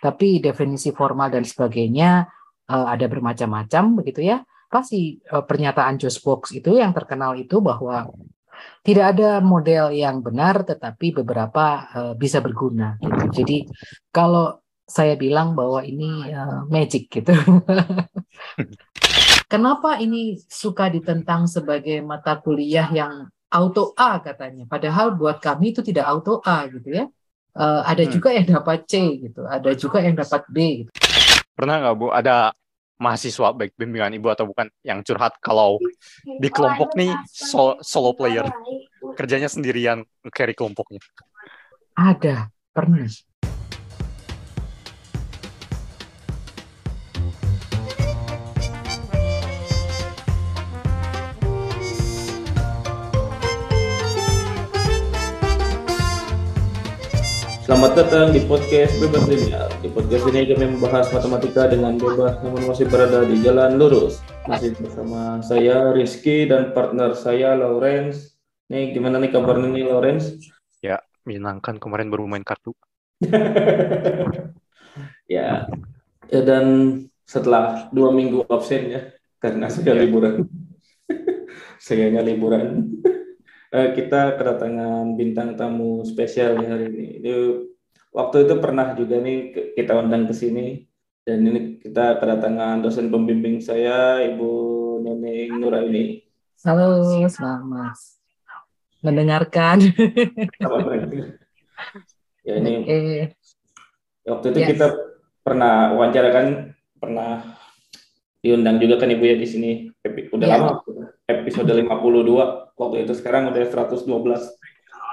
Tapi definisi formal dan sebagainya uh, ada bermacam-macam begitu ya. Pasti uh, pernyataan Josh Box itu yang terkenal itu bahwa tidak ada model yang benar tetapi beberapa uh, bisa berguna gitu. Jadi kalau saya bilang bahwa ini uh, magic gitu. Kenapa ini suka ditentang sebagai mata kuliah yang auto A katanya? Padahal buat kami itu tidak auto A gitu ya. Uh, ada hmm. juga yang dapat C gitu, ada juga yang dapat B gitu. Pernah nggak Bu ada mahasiswa baik bimbingan ibu atau bukan yang curhat kalau di kelompok nih so, solo player kerjanya sendirian carry kelompoknya? Ada, pernah. Selamat datang di podcast Bebas Linear. Di podcast ini kami membahas matematika dengan bebas namun masih berada di jalan lurus. Masih bersama saya Rizky dan partner saya Lawrence. Nih gimana nih kabarnya nih Lawrence? Ya, menyenangkan kemarin baru main kartu. ya. ya, dan setelah dua minggu absen ya karena saya liburan. saya liburan. Eh, kita kedatangan bintang tamu spesial di hari ini. Ini waktu itu pernah juga nih kita undang ke sini dan ini kita kedatangan dosen pembimbing saya Ibu Nening Nuraini. Halo, selamat mendengarkan. ya ini okay. waktu itu yes. kita pernah wawancara kan pernah diundang juga kan Ibu ya di sini. Udah yeah. lama episode 52 waktu itu sekarang udah 112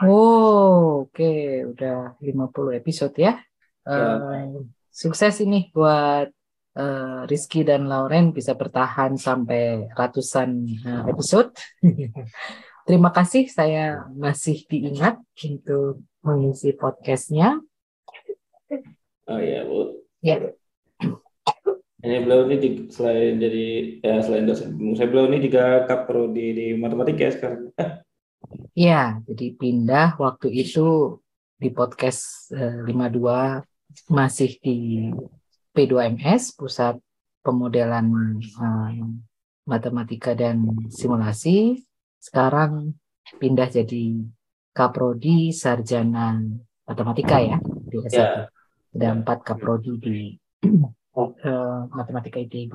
oh oke. Okay. udah 50 episode ya, ya. Uh, sukses ini buat uh, Rizky dan Lauren bisa bertahan sampai ratusan uh, episode. Terima kasih. Saya masih diingat untuk mengisi podcastnya. Oh iya bu. Ya. Ini beliau ini selain jadi ya selain dosen saya beliau ini juga kaprodi di matematika ya sekarang. Iya, jadi pindah waktu itu di podcast eh, 52 masih di P2MS Pusat Pemodelan eh, Matematika dan Simulasi. Sekarang pindah jadi kaprodi sarjana matematika ya di S1. Ya. Ada empat kaprodi di uh, matematika ITB.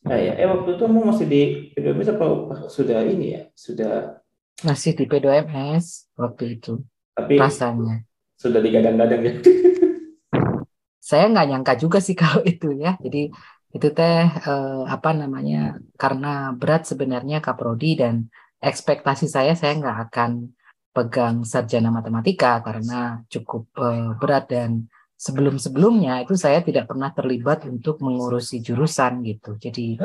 Nah, ya. Eh waktu itu kamu masih di P2MS apa sudah ini ya? Sudah masih di P2MS waktu itu. Tapi rasanya sudah digadang-gadang ya. Saya nggak nyangka juga sih kalau itu ya. Jadi itu teh eh, apa namanya karena berat sebenarnya kaprodi dan ekspektasi saya saya nggak akan pegang sarjana matematika karena cukup eh, berat dan sebelum-sebelumnya itu saya tidak pernah terlibat untuk mengurusi jurusan gitu. Jadi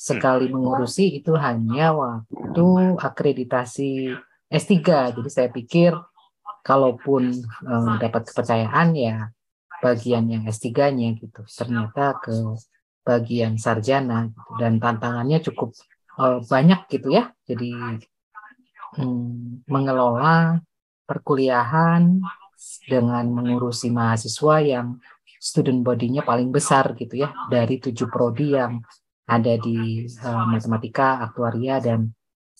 sekali mengurusi itu hanya waktu akreditasi S3. Jadi saya pikir kalaupun um, dapat kepercayaan ya bagian yang S3-nya gitu. Ternyata ke bagian sarjana gitu. dan tantangannya cukup uh, banyak gitu ya. Jadi um, mengelola perkuliahan dengan mengurusi mahasiswa yang student body-nya paling besar gitu ya dari tujuh prodi yang ada di uh, matematika, aktuaria dan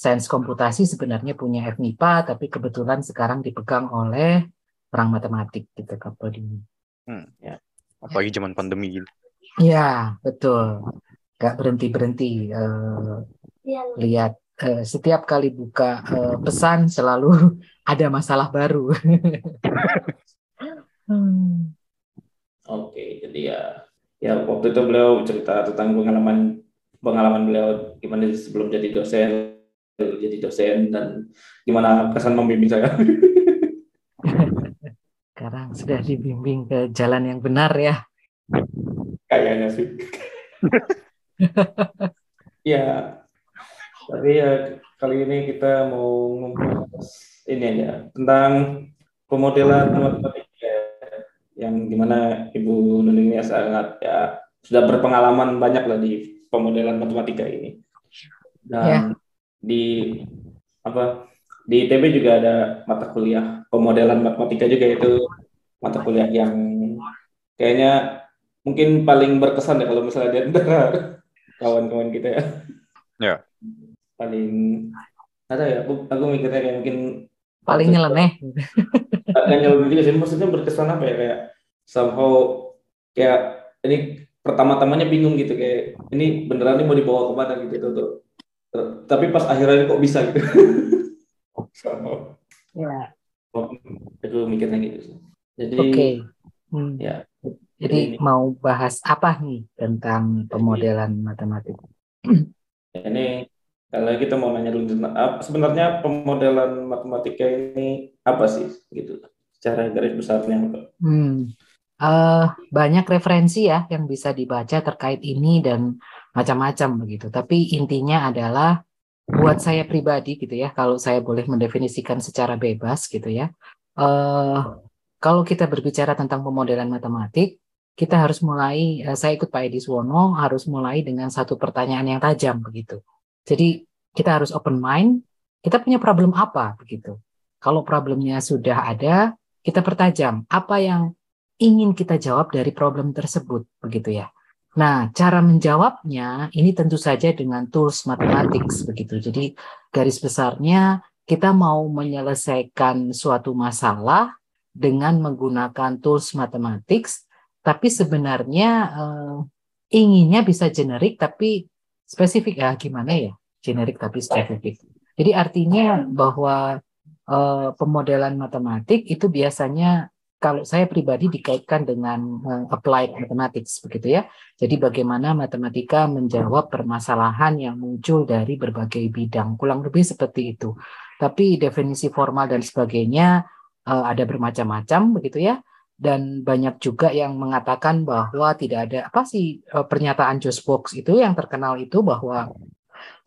sains komputasi sebenarnya punya FMIPA tapi kebetulan sekarang dipegang oleh orang matematik gitu prodi Hmm, ya. Apalagi zaman pandemi gitu. Ya, betul. Gak berhenti-berhenti uh, lihat uh, setiap kali buka uh, pesan selalu ada masalah baru. hmm. Oke, jadi ya ya waktu itu beliau cerita tentang pengalaman pengalaman beliau gimana sebelum jadi dosen jadi dosen dan gimana kesan membimbing saya. Sekarang sudah dibimbing ke jalan yang benar ya. Kayaknya sih. ya, tapi ya kali ini kita mau membahas ini aja tentang pemodelan matematika yang di mana Ibu Nuning ini sangat ya sudah berpengalaman banyak lah di pemodelan matematika ini. Dan yeah. di apa di ITB juga ada mata kuliah pemodelan matematika juga itu mata kuliah yang kayaknya mungkin paling berkesan ya kalau misalnya di antara kawan-kawan kita ya. Ya. Paling ada ya, aku, aku mikirnya kayak mungkin paling nyeleneh Gak nyeleneh juga sih, maksudnya berkesan apa ya kayak somehow kayak ini pertama-tamanya bingung gitu kayak ini beneran ini mau dibawa ke mana gitu tuh. Tapi pas akhirnya kok bisa gitu. somehow. ya Oh, aku mikirnya gitu sih. Jadi oke Hmm. ya jadi Ini. mau bahas apa nih tentang pemodelan matematik ini kalau kita mau nanya dulu sebenarnya pemodelan matematika ini apa sih gitu secara garis besarnya? Hmm. Eh, banyak referensi ya yang bisa dibaca terkait ini dan macam-macam begitu. Tapi intinya adalah buat saya pribadi gitu ya, kalau saya boleh mendefinisikan secara bebas gitu ya. Eh, kalau kita berbicara tentang pemodelan matematik, kita harus mulai, eh, saya ikut Pak Edi Suwono, harus mulai dengan satu pertanyaan yang tajam begitu. Jadi kita harus open mind, kita punya problem apa begitu. Kalau problemnya sudah ada, kita pertajam apa yang ingin kita jawab dari problem tersebut begitu ya. Nah, cara menjawabnya ini tentu saja dengan tools mathematics begitu. Jadi garis besarnya kita mau menyelesaikan suatu masalah dengan menggunakan tools mathematics, tapi sebenarnya eh, inginnya bisa generik tapi spesifik ya gimana ya? Generik tapi spesifik. Jadi artinya bahwa eh, pemodelan matematik itu biasanya kalau saya pribadi dikaitkan dengan eh, applied mathematics begitu ya. Jadi bagaimana matematika menjawab permasalahan yang muncul dari berbagai bidang, kurang lebih seperti itu. Tapi definisi formal dan sebagainya eh, ada bermacam-macam begitu ya. Dan banyak juga yang mengatakan bahwa tidak ada apa sih eh, pernyataan Josh Box itu yang terkenal itu bahwa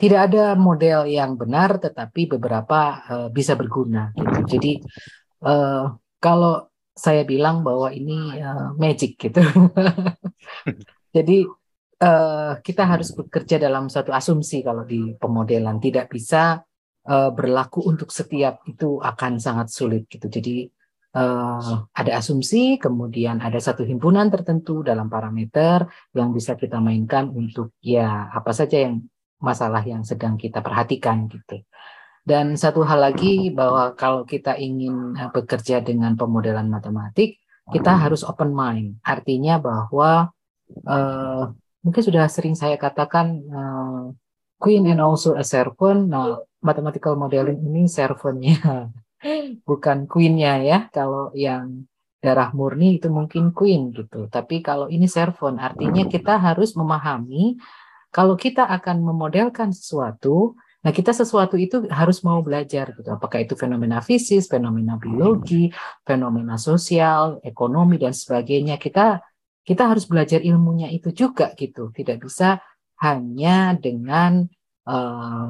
tidak ada model yang benar tetapi beberapa eh, bisa berguna gitu. Jadi eh, kalau saya bilang bahwa ini eh, magic gitu. Jadi eh, kita harus bekerja dalam satu asumsi kalau di pemodelan tidak bisa eh, berlaku untuk setiap itu akan sangat sulit gitu. Jadi eh, ada asumsi, kemudian ada satu himpunan tertentu dalam parameter yang bisa kita mainkan untuk ya apa saja yang masalah yang sedang kita perhatikan gitu. Dan satu hal lagi bahwa kalau kita ingin eh, bekerja dengan pemodelan matematik, kita harus open mind. Artinya bahwa eh, mungkin sudah sering saya katakan eh, queen and also a servant. Nah, mathematical modeling ini servantnya, bukan queennya ya. Kalau yang darah murni itu mungkin queen gitu. Tapi kalau ini servant, artinya kita harus memahami kalau kita akan memodelkan sesuatu, nah kita sesuatu itu harus mau belajar gitu. Apakah itu fenomena fisis, fenomena biologi, fenomena sosial, ekonomi dan sebagainya. Kita kita harus belajar ilmunya itu juga gitu. Tidak bisa hanya dengan eh,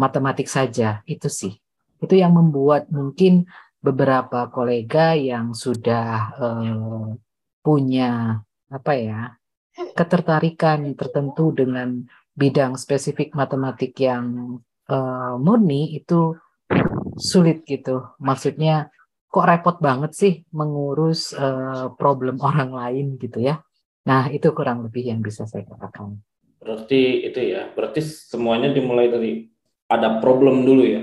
matematik saja. Itu sih. Itu yang membuat mungkin beberapa kolega yang sudah eh, punya apa ya ketertarikan tertentu dengan bidang spesifik matematik yang eh, murni itu sulit gitu. Maksudnya kok repot banget sih mengurus eh, problem orang lain gitu ya. Nah, itu kurang lebih yang bisa saya katakan. Berarti itu ya, berarti semuanya dimulai dari ada problem dulu ya.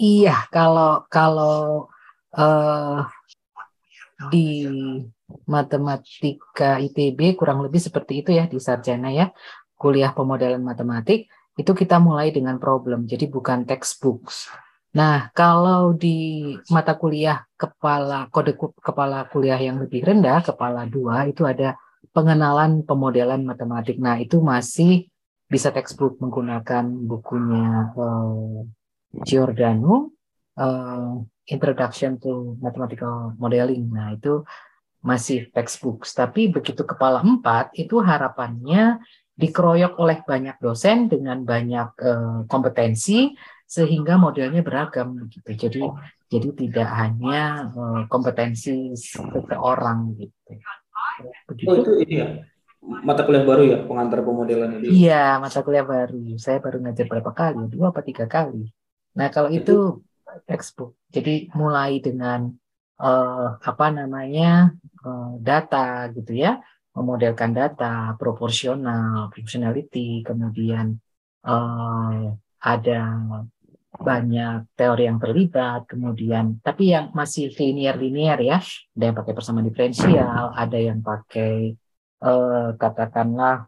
Iya, kalau kalau eh, di matematika ITB kurang lebih seperti itu ya di sarjana ya, kuliah pemodelan matematik itu kita mulai dengan problem, jadi bukan textbooks. Nah, kalau di mata kuliah kepala kode kepala kuliah yang lebih rendah, kepala dua itu ada pengenalan pemodelan matematik. Nah, itu masih bisa textbook menggunakan bukunya eh, Giordano, eh, Introduction to Mathematical Modeling. Nah, itu masih textbooks. Tapi begitu kepala empat, itu harapannya dikeroyok oleh banyak dosen dengan banyak eh, kompetensi sehingga modelnya beragam begitu. Jadi jadi tidak hanya eh, kompetensi seseorang gitu. Begitu. Oh itu ini ya, mata kuliah baru ya, pengantar pemodelan itu. Iya, mata kuliah baru. Saya baru ngajar berapa kali? Dua apa tiga kali. Nah, kalau itu textbook. Jadi mulai dengan uh, apa namanya uh, data gitu ya, memodelkan data proporsional, proportionality, kemudian uh, ada banyak teori yang terlibat, kemudian tapi yang masih linear-linear ya, ada yang pakai persamaan diferensial, ada yang pakai uh, katakanlah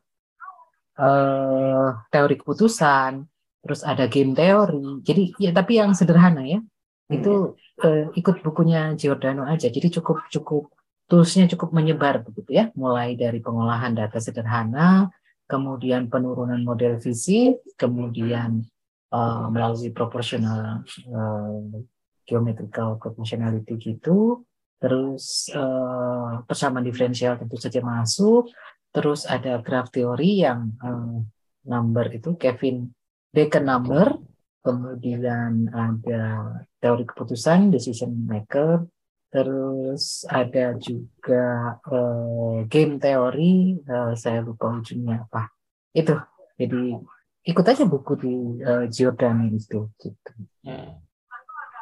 uh, teori keputusan, terus ada game teori. Jadi ya tapi yang sederhana ya, itu uh, ikut bukunya Giordano aja. Jadi cukup cukup toolsnya cukup menyebar begitu ya, mulai dari pengolahan data sederhana, kemudian penurunan model fisik, kemudian uh, melalui proporsional uh, geometrical proportionality gitu terus uh, persamaan diferensial tentu saja masuk terus ada graph teori yang uh, number itu Kevin Bacon number kemudian ada teori keputusan decision maker terus ada juga uh, game teori uh, saya lupa ujungnya apa itu jadi ikut aja buku di uh, Giordano itu gitu. Ya.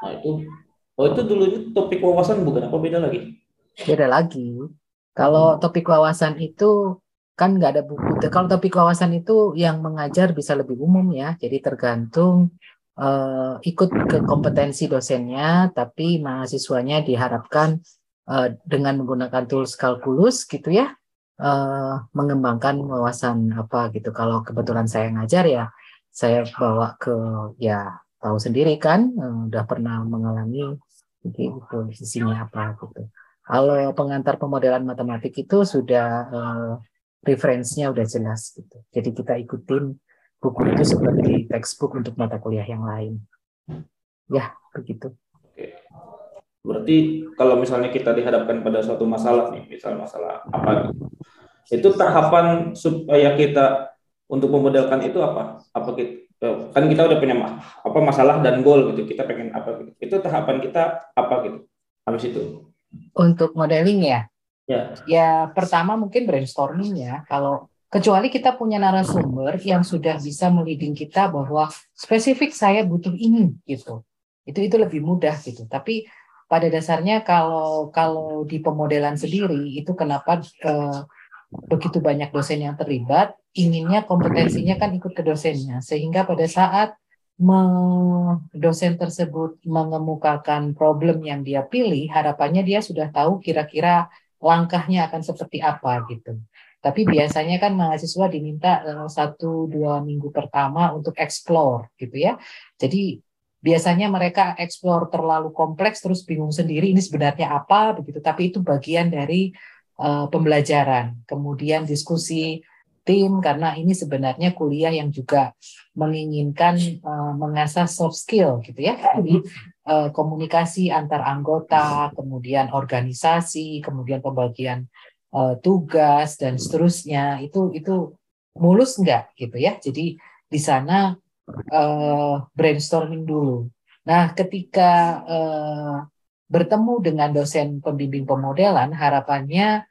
Nah itu oh itu dulunya topik wawasan bukan apa beda lagi? Beda lagi. Kalau hmm. topik wawasan itu kan nggak ada buku. Kalau topik wawasan itu yang mengajar bisa lebih umum ya. Jadi tergantung uh, ikut ke kompetensi dosennya, tapi mahasiswanya diharapkan uh, dengan menggunakan tools kalkulus gitu ya uh, mengembangkan wawasan apa gitu. Kalau kebetulan saya ngajar ya, saya bawa ke ya tahu sendiri kan, uh, udah pernah mengalami gitu sisinya apa gitu. Kalau pengantar pemodelan matematik itu sudah uh, referensinya udah jelas gitu. Jadi kita ikutin buku itu seperti textbook untuk mata kuliah yang lain. Ya, begitu. Berarti kalau misalnya kita dihadapkan pada suatu masalah nih, misal masalah apa itu tahapan supaya kita untuk memodelkan itu apa? Apa kita eh, kan kita udah punya apa masalah dan goal gitu. Kita pengen apa gitu. Itu tahapan kita apa gitu? Habis itu. Untuk modeling ya? Ya. Ya pertama mungkin brainstorming ya. Kalau kecuali kita punya narasumber yang sudah bisa meliding kita bahwa spesifik saya butuh ini gitu. Itu itu lebih mudah gitu. Tapi pada dasarnya kalau kalau di pemodelan sendiri itu kenapa uh, begitu banyak dosen yang terlibat, inginnya kompetensinya kan ikut ke dosennya, sehingga pada saat dosen tersebut mengemukakan problem yang dia pilih, harapannya dia sudah tahu kira-kira langkahnya akan seperti apa gitu. Tapi biasanya kan mahasiswa diminta uh, satu dua minggu pertama untuk explore gitu ya. Jadi biasanya mereka eksplor terlalu kompleks terus bingung sendiri ini sebenarnya apa begitu tapi itu bagian dari uh, pembelajaran kemudian diskusi tim karena ini sebenarnya kuliah yang juga menginginkan uh, mengasah soft skill gitu ya jadi uh, komunikasi antar anggota kemudian organisasi kemudian pembagian uh, tugas dan seterusnya itu itu mulus enggak gitu ya jadi di sana uh, brainstorming dulu. Nah, ketika uh, bertemu dengan dosen pembimbing pemodelan, harapannya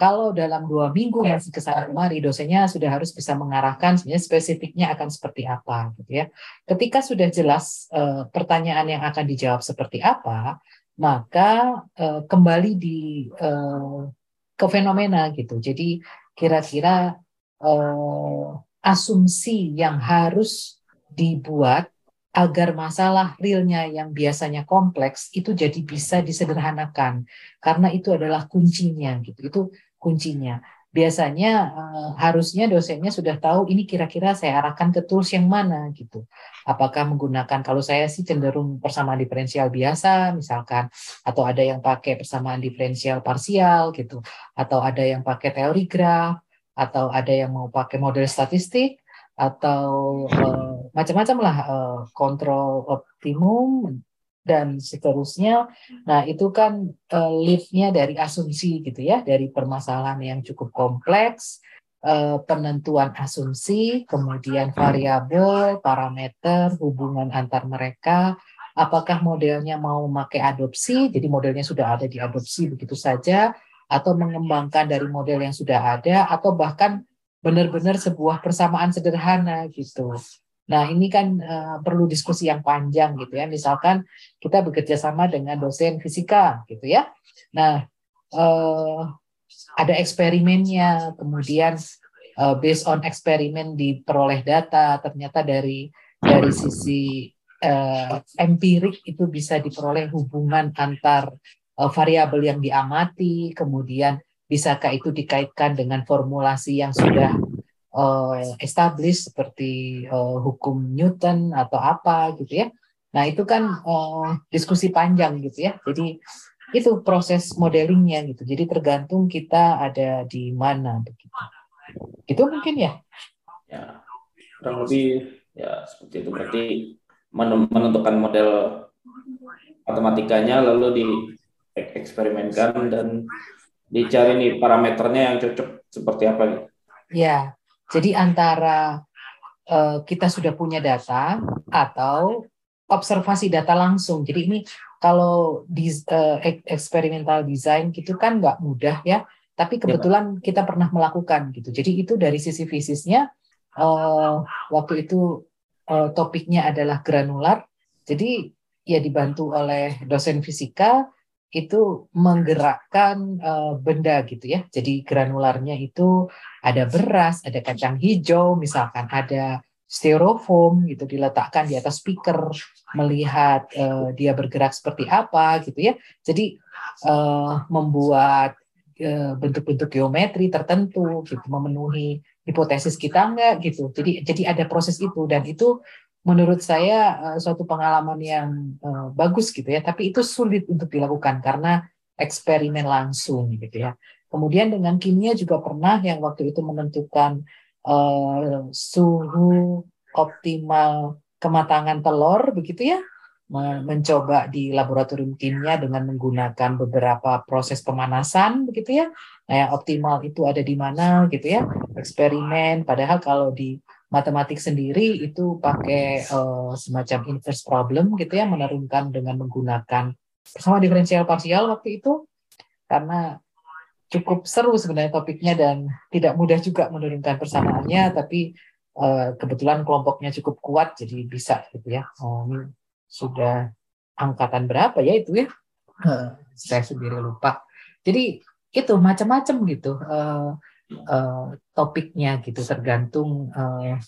kalau dalam dua minggu masih ke sana kemari, dosennya sudah harus bisa mengarahkan sebenarnya spesifiknya akan seperti apa, gitu ya. Ketika sudah jelas uh, pertanyaan yang akan dijawab seperti apa, maka uh, kembali di uh, ke fenomena gitu. Jadi kira-kira uh, asumsi yang harus dibuat agar masalah realnya yang biasanya kompleks itu jadi bisa disederhanakan. Karena itu adalah kuncinya gitu itu kuncinya. Biasanya uh, harusnya dosennya sudah tahu ini kira-kira saya arahkan ke tools yang mana gitu. Apakah menggunakan kalau saya sih cenderung persamaan diferensial biasa misalkan atau ada yang pakai persamaan diferensial parsial gitu atau ada yang pakai teori graf atau ada yang mau pakai model statistik atau uh, macam-macam lah uh, kontrol optimum dan seterusnya. Nah itu kan uh, liftnya dari asumsi gitu ya, dari permasalahan yang cukup kompleks, uh, penentuan asumsi, kemudian variabel, parameter, hubungan antar mereka, apakah modelnya mau pakai adopsi, jadi modelnya sudah ada di adopsi begitu saja, atau mengembangkan dari model yang sudah ada, atau bahkan benar-benar sebuah persamaan sederhana gitu. Nah, ini kan uh, perlu diskusi yang panjang gitu ya. Misalkan kita bekerja sama dengan dosen fisika gitu ya. Nah, uh, ada eksperimennya, kemudian uh, based on eksperimen diperoleh data, ternyata dari dari sisi uh, empirik itu bisa diperoleh hubungan antar uh, variabel yang diamati, kemudian bisakah itu dikaitkan dengan formulasi yang sudah uh, established seperti uh, hukum Newton atau apa gitu ya. Nah itu kan uh, diskusi panjang gitu ya. Jadi itu proses modelingnya gitu. Jadi tergantung kita ada di mana begitu. Itu mungkin ya. Ya kurang lebih ya seperti itu berarti menentukan model matematikanya lalu di eksperimenkan dan dicari nih parameternya yang cocok seperti apa gitu. Ya, jadi antara uh, kita sudah punya data atau observasi data langsung. Jadi ini kalau di uh, eksperimental design gitu kan nggak mudah ya, tapi iya, kebetulan ya, kita pernah melakukan gitu. Jadi itu dari sisi fisiknya uh, waktu itu uh, topiknya adalah granular. Jadi ya dibantu oleh dosen fisika itu menggerakkan uh, benda gitu ya. Jadi granularnya itu ada beras, ada kacang hijau, misalkan ada styrofoam gitu diletakkan di atas speaker, melihat uh, dia bergerak seperti apa gitu ya. Jadi uh, membuat bentuk-bentuk geometri tertentu gitu memenuhi hipotesis kita enggak gitu. Jadi jadi ada proses itu dan itu menurut saya uh, suatu pengalaman yang uh, bagus gitu ya, tapi itu sulit untuk dilakukan karena eksperimen langsung gitu ya. Kemudian dengan kimia juga pernah yang waktu itu menentukan uh, suhu optimal kematangan telur begitu ya, mencoba di laboratorium kimia dengan menggunakan beberapa proses pemanasan begitu ya. Nah, yang optimal itu ada di mana gitu ya, eksperimen. Padahal kalau di matematik sendiri itu pakai uh, semacam inverse problem gitu ya menurunkan dengan menggunakan sama diferensial parsial waktu itu. Karena cukup seru sebenarnya topiknya dan tidak mudah juga menurunkan persamaannya tapi uh, kebetulan kelompoknya cukup kuat jadi bisa gitu ya. Oh, ini sudah angkatan berapa ya itu ya? Saya sendiri lupa. Jadi itu macam-macam gitu. Uh, uh, topiknya gitu tergantung uh,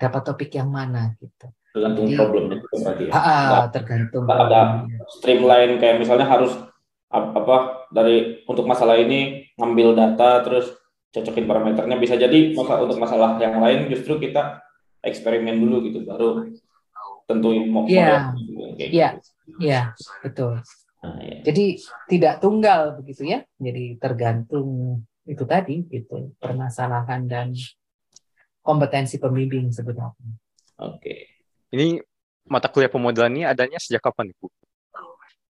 dapat topik yang mana gitu tergantung Jadi, problemnya berarti ya. Ah, tergantung ada streamline kayak misalnya harus apa dari untuk masalah ini ngambil data terus cocokin parameternya bisa jadi masa untuk masalah yang lain justru kita eksperimen dulu gitu baru tentuin mau Iya. Iya. Iya, betul. Nah, ya. Jadi tidak tunggal begitu ya. Jadi tergantung itu tadi gitu permasalahan dan kompetensi pembimbing sebenarnya. Oke. Ini mata kuliah pemodelan ini adanya sejak kapan, Ibu?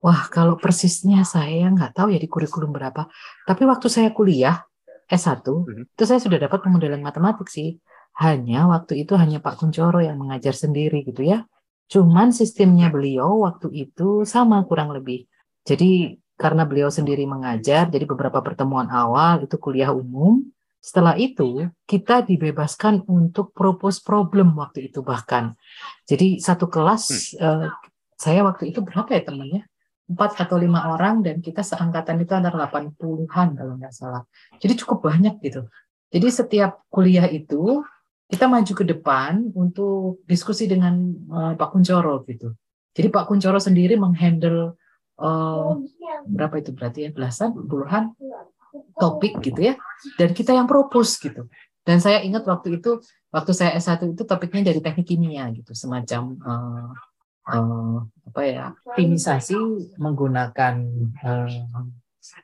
Wah, kalau persisnya saya nggak tahu ya di kurikulum berapa. Tapi waktu saya kuliah S1, mm-hmm. itu saya sudah dapat pemodelan matematik sih. Hanya waktu itu hanya Pak Kuncoro yang mengajar sendiri gitu ya. Cuman sistemnya beliau waktu itu sama kurang lebih. Jadi karena beliau sendiri mengajar, jadi beberapa pertemuan awal itu kuliah umum. Setelah itu, kita dibebaskan untuk propose problem waktu itu bahkan. Jadi satu kelas, hmm. uh, saya waktu itu berapa ya temannya? Empat atau lima orang dan kita seangkatan itu ada 80-an kalau nggak salah. Jadi cukup banyak gitu. Jadi setiap kuliah itu kita maju ke depan untuk diskusi dengan uh, Pak Kuncoro gitu. Jadi Pak Kuncoro sendiri menghandle uh, berapa itu? Berarti ya belasan puluhan topik gitu ya. Dan kita yang propose gitu. Dan saya ingat waktu itu waktu saya S1 itu topiknya dari teknik kimia gitu. Semacam uh, uh, apa ya optimisasi menggunakan uh,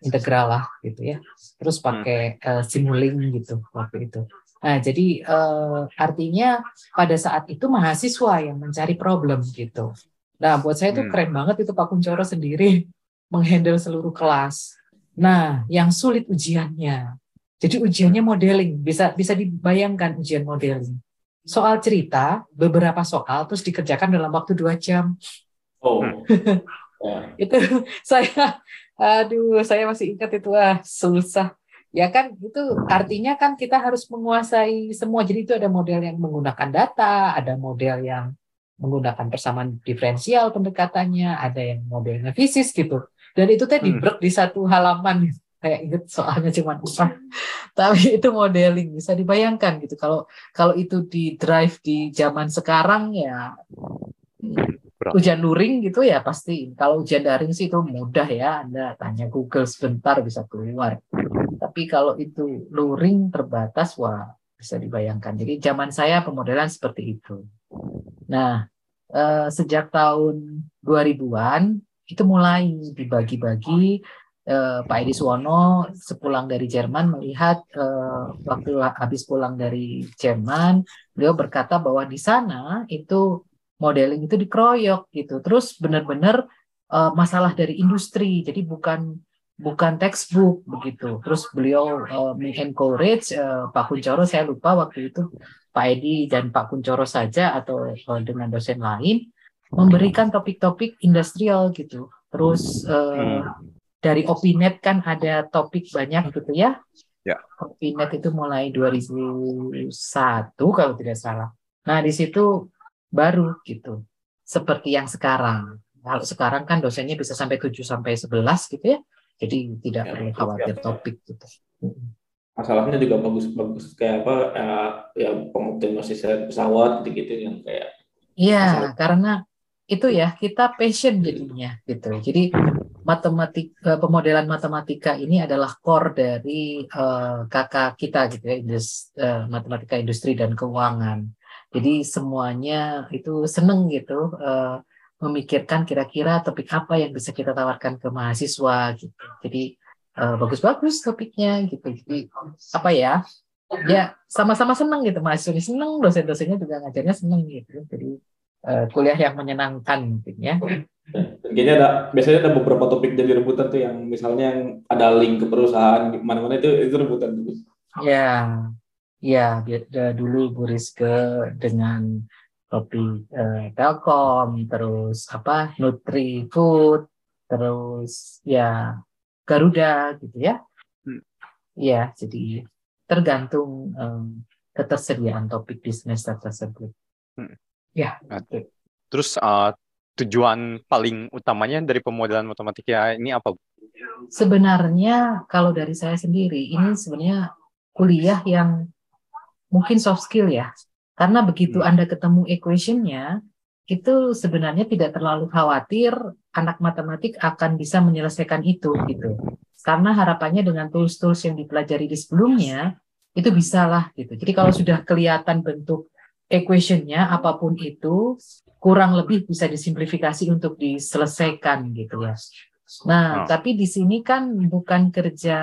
integral lah gitu ya. Terus pakai uh, simuling gitu waktu itu. Nah jadi uh, artinya pada saat itu mahasiswa yang mencari problem gitu. Nah, buat saya itu hmm. keren banget itu Pak Kuncoro sendiri menghandle seluruh kelas. Nah, yang sulit ujiannya. Jadi ujiannya modeling, bisa bisa dibayangkan ujian modeling. Soal cerita, beberapa soal terus dikerjakan dalam waktu dua jam. Oh. itu saya, aduh, saya masih ingat itu ah susah. ya kan itu artinya kan kita harus menguasai semua. Jadi itu ada model yang menggunakan data, ada model yang menggunakan persamaan diferensial pendekatannya, ada yang modelnya fisis gitu. Dan itu tadi hmm. di satu halaman. Kayak inget soalnya cuma empat tapi itu modeling bisa dibayangkan gitu. Kalau kalau itu di drive di zaman sekarang ya Berat. ujian luring gitu ya pasti. Kalau ujian daring sih itu mudah ya. Anda tanya Google sebentar bisa keluar. Tapi kalau itu luring terbatas wah bisa dibayangkan. Jadi zaman saya pemodelan seperti itu. Nah eh, sejak tahun 2000-an itu mulai dibagi-bagi eh, Pak Edi Suwono sepulang dari Jerman melihat eh, waktu habis pulang dari Jerman beliau berkata bahwa di sana itu modeling itu dikeroyok gitu. Terus benar-benar eh, masalah dari industri jadi bukan bukan textbook begitu. Terus beliau uh, encourage uh, Pak Kuncoro saya lupa waktu itu Pak Edi dan Pak Kuncoro saja atau uh, dengan dosen lain memberikan topik-topik industrial gitu. Terus uh, dari Opinet kan ada topik banyak gitu ya. Ya. Opinet itu mulai 2001 kalau tidak salah. Nah, di situ baru gitu. Seperti yang sekarang. Kalau sekarang kan dosennya bisa sampai 7 sampai 11 gitu ya. Jadi tidak ya, perlu khawatir ya. topik gitu. Masalahnya juga bagus-bagus kayak apa ya, ya pengoptimasisan pesawat gitu-gitu yang kayak Iya, karena itu ya kita passion jadinya gitu. Jadi matematik eh, pemodelan matematika ini adalah core dari uh, kakak kita gitu ya, indus, uh, matematika industri dan keuangan. Jadi semuanya itu seneng gitu uh, memikirkan kira-kira topik apa yang bisa kita tawarkan ke mahasiswa gitu. Jadi bagus-bagus uh, topiknya gitu. Jadi apa ya? Ya sama-sama seneng gitu mahasiswa seneng, dosen-dosennya juga ngajarnya seneng gitu. Jadi uh, kuliah yang menyenangkan mungkin ya. Kayaknya ada biasanya ada beberapa topik jadi rebutan tuh yang misalnya yang ada link ke perusahaan di mana-mana itu itu rebutan terus. Ya, ya dulu Bu Rizke dengan topik uh, Telkom, terus apa Nutri Food, terus ya Garuda gitu ya. Hmm. Ya, jadi tergantung um, ketersediaan topik di semester tersebut. Hmm. Ya. Nah, terus uh, tujuan paling utamanya dari pemodelan matematika ini apa? Sebenarnya kalau dari saya sendiri ini sebenarnya kuliah yang mungkin soft skill ya. Karena begitu hmm. Anda ketemu equationnya, itu sebenarnya tidak terlalu khawatir anak matematik akan bisa menyelesaikan itu gitu. Karena harapannya dengan tools-tools yang dipelajari di sebelumnya itu bisalah gitu. Jadi kalau sudah kelihatan bentuk equationnya apa pun itu kurang lebih bisa disimplifikasi untuk diselesaikan gitu ya. Nah, oh. tapi di sini kan bukan kerja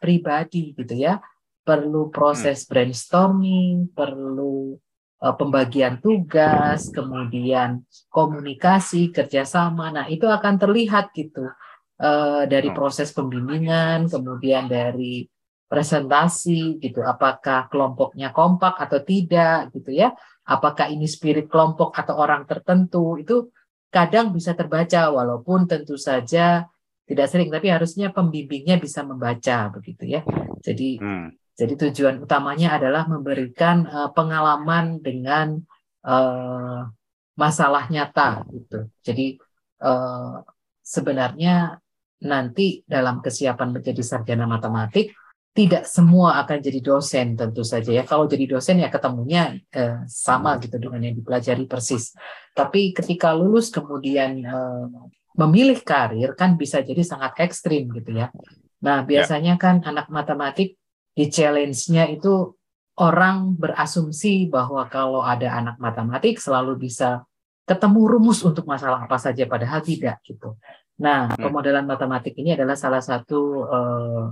pribadi gitu ya. Perlu proses hmm. brainstorming, perlu uh, pembagian tugas, kemudian komunikasi, kerjasama. Nah, itu akan terlihat gitu uh, dari oh. proses pembimbingan, kemudian dari presentasi gitu apakah kelompoknya kompak atau tidak gitu ya apakah ini spirit kelompok atau orang tertentu itu kadang bisa terbaca walaupun tentu saja tidak sering tapi harusnya pembimbingnya bisa membaca begitu ya jadi hmm. jadi tujuan utamanya adalah memberikan uh, pengalaman dengan uh, masalah nyata gitu jadi uh, sebenarnya nanti dalam kesiapan menjadi sarjana matematik tidak semua akan jadi dosen tentu saja ya. Kalau jadi dosen ya ketemunya eh, sama gitu dengan yang dipelajari persis. Tapi ketika lulus kemudian eh, memilih karir kan bisa jadi sangat ekstrim gitu ya. Nah ya. biasanya kan anak matematik di challenge-nya itu orang berasumsi bahwa kalau ada anak matematik selalu bisa ketemu rumus untuk masalah apa saja padahal tidak gitu. Nah, hmm. pemodelan matematik ini adalah salah satu uh,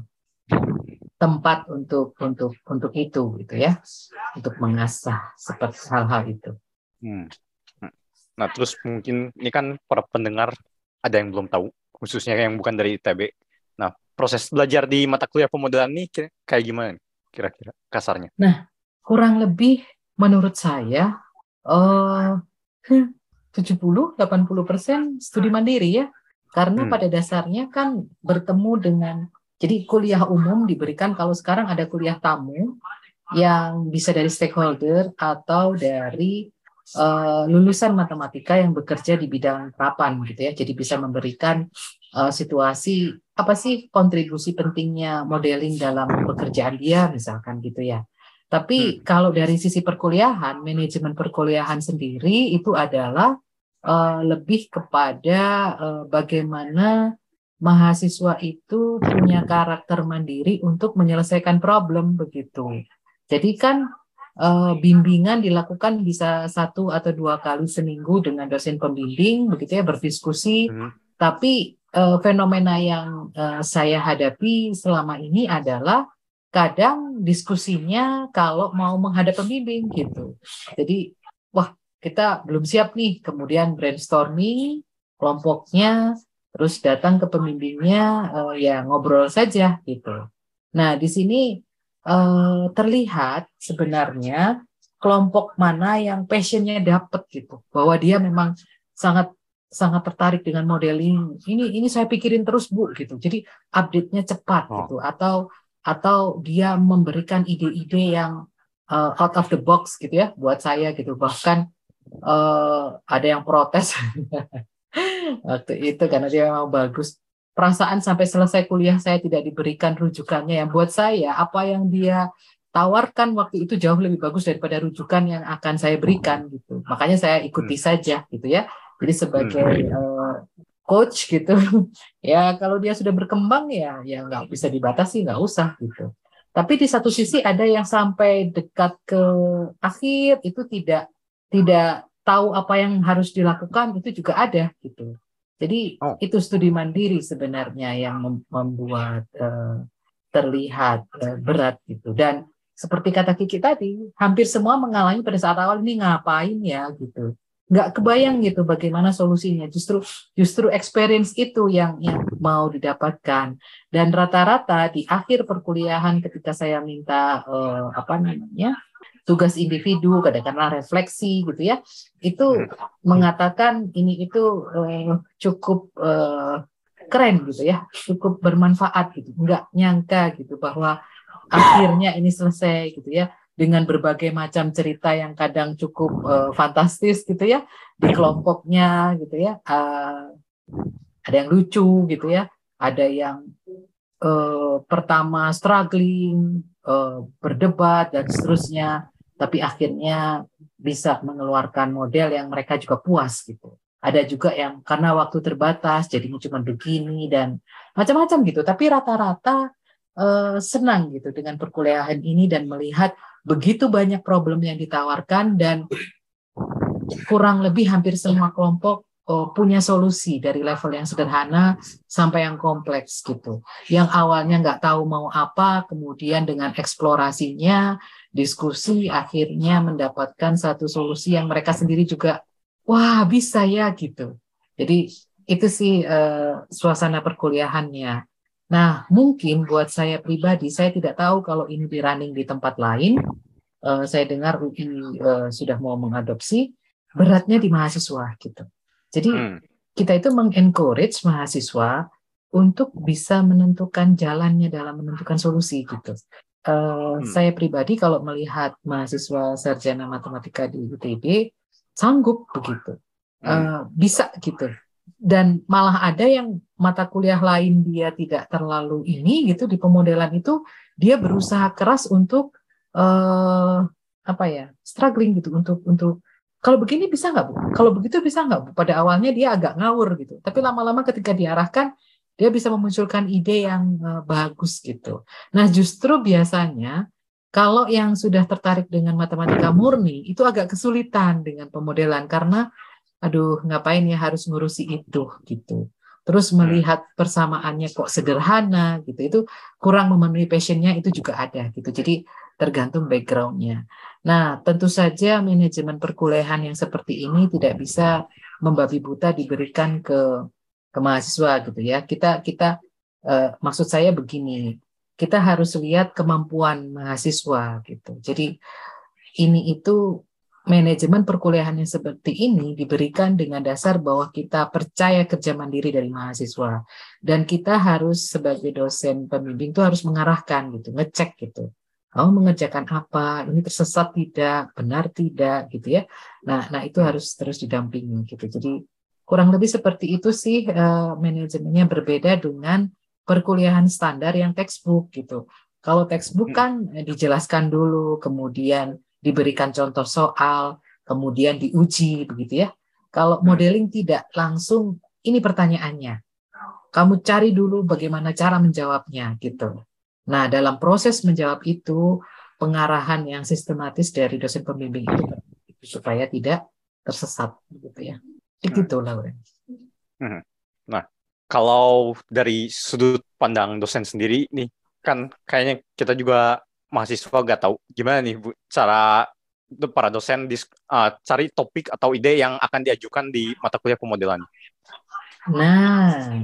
tempat untuk untuk untuk itu gitu ya untuk mengasah seperti hal-hal itu. Hmm. Nah terus mungkin ini kan para pendengar ada yang belum tahu khususnya yang bukan dari ITB. Nah proses belajar di mata kuliah pemodelan ini kayak gimana kira-kira kasarnya? Nah kurang lebih menurut saya uh, 70-80 persen studi mandiri ya karena hmm. pada dasarnya kan bertemu dengan Jadi kuliah umum diberikan kalau sekarang ada kuliah tamu yang bisa dari stakeholder atau dari uh, lulusan matematika yang bekerja di bidang terapan gitu ya. Jadi bisa memberikan uh, situasi apa sih kontribusi pentingnya modeling dalam pekerjaan dia misalkan gitu ya. Tapi hmm. kalau dari sisi perkuliahan, manajemen perkuliahan sendiri itu adalah uh, lebih kepada uh, bagaimana mahasiswa itu punya karakter mandiri untuk menyelesaikan problem begitu. Jadi kan uh, bimbingan dilakukan bisa satu atau dua kali seminggu dengan dosen pembimbing begitu ya berdiskusi. Hmm. Tapi uh, fenomena yang uh, saya hadapi selama ini adalah kadang diskusinya kalau mau menghadap pembimbing gitu. Jadi wah kita belum siap nih, kemudian brainstorming kelompoknya terus datang ke pembimbingnya uh, ya ngobrol saja gitu. Nah di sini uh, terlihat sebenarnya kelompok mana yang passionnya dapat gitu, bahwa dia memang sangat sangat tertarik dengan modeling. Ini ini saya pikirin terus bu gitu. Jadi update-nya cepat oh. gitu, atau atau dia memberikan ide-ide yang uh, out of the box gitu ya buat saya gitu. Bahkan uh, ada yang protes waktu itu karena dia memang bagus. Perasaan sampai selesai kuliah saya tidak diberikan rujukannya yang buat saya apa yang dia tawarkan waktu itu jauh lebih bagus daripada rujukan yang akan saya berikan gitu. Makanya saya ikuti hmm. saja gitu ya. Jadi sebagai uh, coach gitu, ya kalau dia sudah berkembang ya ya nggak bisa dibatasi nggak usah gitu. Tapi di satu sisi ada yang sampai dekat ke akhir itu tidak tidak tahu apa yang harus dilakukan itu juga ada gitu. Jadi oh. itu studi mandiri sebenarnya yang membuat uh, terlihat uh, berat gitu. Dan seperti kata Kiki tadi, hampir semua mengalami pada saat awal ini ngapain ya gitu. Nggak kebayang gitu bagaimana solusinya. Justru justru experience itu yang yang mau didapatkan. Dan rata-rata di akhir perkuliahan ketika saya minta uh, apa namanya tugas individu, kadang-kadang refleksi gitu ya, itu hmm. mengatakan ini itu uh, cukup uh, keren gitu ya, cukup bermanfaat gitu, nggak nyangka gitu bahwa akhirnya ini selesai gitu ya dengan berbagai macam cerita yang kadang cukup uh, fantastis gitu ya di kelompoknya gitu ya, uh, ada yang lucu gitu ya, ada yang uh, pertama struggling, uh, berdebat dan seterusnya tapi akhirnya bisa mengeluarkan model yang mereka juga puas gitu. Ada juga yang karena waktu terbatas jadinya cuma begini dan macam-macam gitu. Tapi rata-rata eh, senang gitu dengan perkuliahan ini dan melihat begitu banyak problem yang ditawarkan dan kurang lebih hampir semua kelompok oh, punya solusi dari level yang sederhana sampai yang kompleks gitu. Yang awalnya nggak tahu mau apa, kemudian dengan eksplorasinya diskusi akhirnya mendapatkan satu solusi yang mereka sendiri juga wah bisa ya gitu. Jadi itu sih uh, suasana perkuliahannya. Nah, mungkin buat saya pribadi, saya tidak tahu kalau ini di running di tempat lain. Uh, saya dengar UI uh, eh, sudah mau mengadopsi beratnya di mahasiswa gitu. Jadi hmm. kita itu mengencourage mahasiswa untuk bisa menentukan jalannya dalam menentukan solusi gitu. Uh, hmm. Saya pribadi kalau melihat mahasiswa sarjana matematika di UTB sanggup begitu, uh, bisa gitu. Dan malah ada yang mata kuliah lain dia tidak terlalu ini gitu di pemodelan itu dia berusaha keras untuk uh, apa ya struggling gitu untuk untuk kalau begini bisa nggak bu? Kalau begitu bisa nggak bu? Pada awalnya dia agak ngawur gitu, tapi lama-lama ketika diarahkan dia bisa memunculkan ide yang uh, bagus gitu. Nah, justru biasanya kalau yang sudah tertarik dengan matematika murni itu agak kesulitan dengan pemodelan karena aduh ngapain ya harus ngurusi itu gitu. Terus hmm. melihat persamaannya kok sederhana gitu itu kurang memenuhi passionnya itu juga ada gitu. Jadi tergantung backgroundnya. Nah tentu saja manajemen perkuliahan yang seperti ini tidak bisa membabi buta diberikan ke ke mahasiswa gitu ya. Kita kita uh, maksud saya begini, kita harus lihat kemampuan mahasiswa gitu. Jadi ini itu manajemen perkuliahan yang seperti ini diberikan dengan dasar bahwa kita percaya kerja mandiri dari mahasiswa dan kita harus sebagai dosen pembimbing itu harus mengarahkan gitu, ngecek gitu. Kamu mengerjakan apa? Ini tersesat tidak? Benar tidak? Gitu ya. Nah, nah itu harus terus didampingi gitu. Jadi kurang lebih seperti itu sih uh, manajemennya berbeda dengan perkuliahan standar yang textbook gitu. Kalau textbook hmm. kan eh, dijelaskan dulu, kemudian diberikan contoh soal, kemudian diuji begitu ya. Kalau hmm. modeling tidak langsung ini pertanyaannya. Kamu cari dulu bagaimana cara menjawabnya gitu. Nah, dalam proses menjawab itu pengarahan yang sistematis dari dosen pembimbing itu supaya tidak tersesat gitu ya. Begitu hmm. Lauren. Hmm. Nah, kalau dari sudut pandang dosen sendiri nih kan kayaknya kita juga mahasiswa gak tahu gimana nih Bu cara para dosen dis, uh, cari topik atau ide yang akan diajukan di mata kuliah pemodelan. Nah,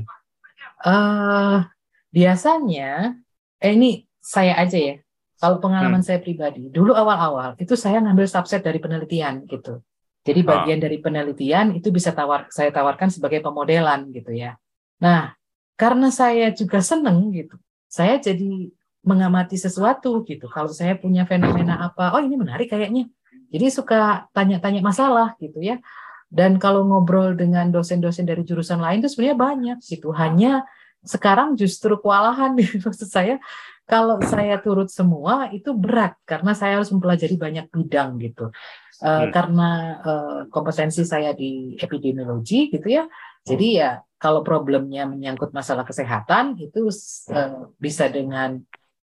uh, biasanya eh ini saya aja ya. Kalau pengalaman hmm. saya pribadi, dulu awal-awal itu saya ngambil subset dari penelitian gitu. Jadi ah. bagian ah. dari penelitian itu bisa tawar saya tawarkan sebagai pemodelan gitu ya. Nah, karena saya juga seneng gitu, saya jadi mengamati sesuatu gitu. Kalau saya punya fenomena apa, oh ini menarik kayaknya. Jadi suka tanya-tanya masalah gitu ya. Dan kalau ngobrol dengan dosen-dosen dari jurusan lain itu sebenarnya banyak gitu. Hanya sekarang justru kewalahan maksud saya kalau saya turut semua itu berat karena saya harus mempelajari banyak bidang gitu. Uh, hmm. Karena uh, kompetensi saya di epidemiologi gitu ya. Jadi ya kalau problemnya menyangkut masalah kesehatan itu uh, bisa dengan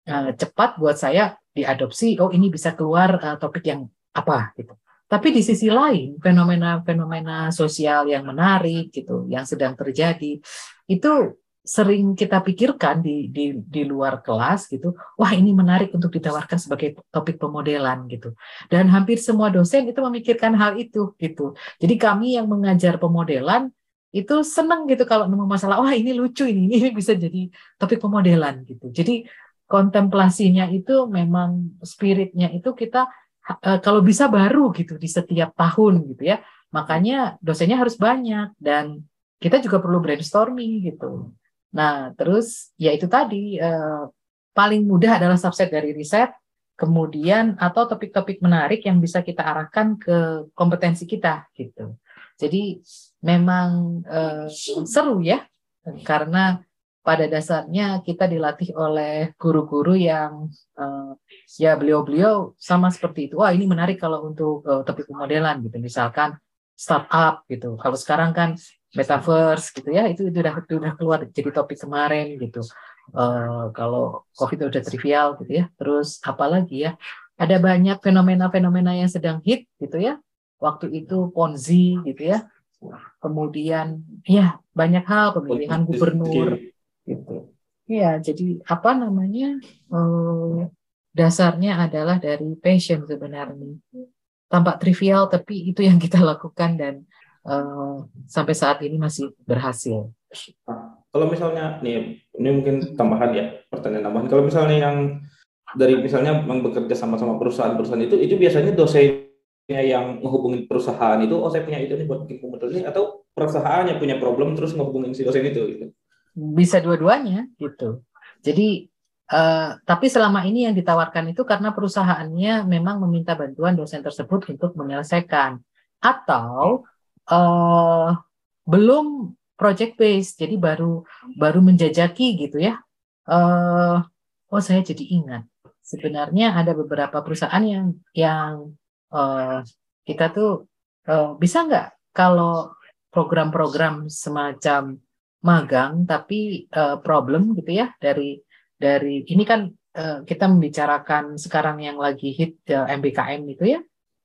uh, cepat buat saya diadopsi oh ini bisa keluar uh, topik yang apa gitu tapi di sisi lain fenomena-fenomena sosial yang menarik gitu yang sedang terjadi itu sering kita pikirkan di, di di luar kelas gitu wah ini menarik untuk ditawarkan sebagai topik pemodelan gitu dan hampir semua dosen itu memikirkan hal itu gitu jadi kami yang mengajar pemodelan itu senang gitu kalau nemu masalah wah ini lucu ini ini bisa jadi topik pemodelan gitu jadi kontemplasinya itu memang spiritnya itu kita uh, kalau bisa baru gitu di setiap tahun gitu ya. Makanya dosennya harus banyak dan kita juga perlu brainstorming gitu. Nah, terus ya itu tadi uh, paling mudah adalah subset dari riset, kemudian atau topik-topik menarik yang bisa kita arahkan ke kompetensi kita gitu. Jadi memang uh, seru ya karena pada dasarnya kita dilatih oleh guru-guru yang uh, ya beliau-beliau sama seperti itu. Wah ini menarik kalau untuk uh, topik pemodelan gitu. Misalkan startup gitu. Kalau sekarang kan metaverse gitu ya itu sudah sudah keluar jadi topik kemarin gitu. Uh, kalau COVID udah trivial gitu ya. Terus apalagi ya ada banyak fenomena-fenomena yang sedang hit gitu ya. Waktu itu Ponzi gitu ya. Kemudian ya banyak hal pemilihan gubernur gitu. Iya, jadi apa namanya eh, dasarnya adalah dari passion sebenarnya. Tampak trivial tapi itu yang kita lakukan dan eh, sampai saat ini masih berhasil. Kalau misalnya nih, ini mungkin tambahan ya pertanyaan tambahan. Kalau misalnya yang dari misalnya yang bekerja sama-sama perusahaan-perusahaan itu, itu biasanya dosennya yang menghubungi perusahaan itu, oh saya punya itu nih buat bikin komputer ini, atau perusahaannya punya problem terus menghubungin si dosen itu. Gitu bisa dua-duanya gitu. Jadi uh, tapi selama ini yang ditawarkan itu karena perusahaannya memang meminta bantuan dosen tersebut untuk menyelesaikan atau uh, belum project based jadi baru baru menjajaki gitu ya. Uh, oh saya jadi ingat sebenarnya ada beberapa perusahaan yang yang uh, kita tuh uh, bisa nggak kalau program-program semacam magang tapi uh, problem gitu ya dari dari ini kan uh, kita membicarakan sekarang yang lagi hit uh, MBKM itu ya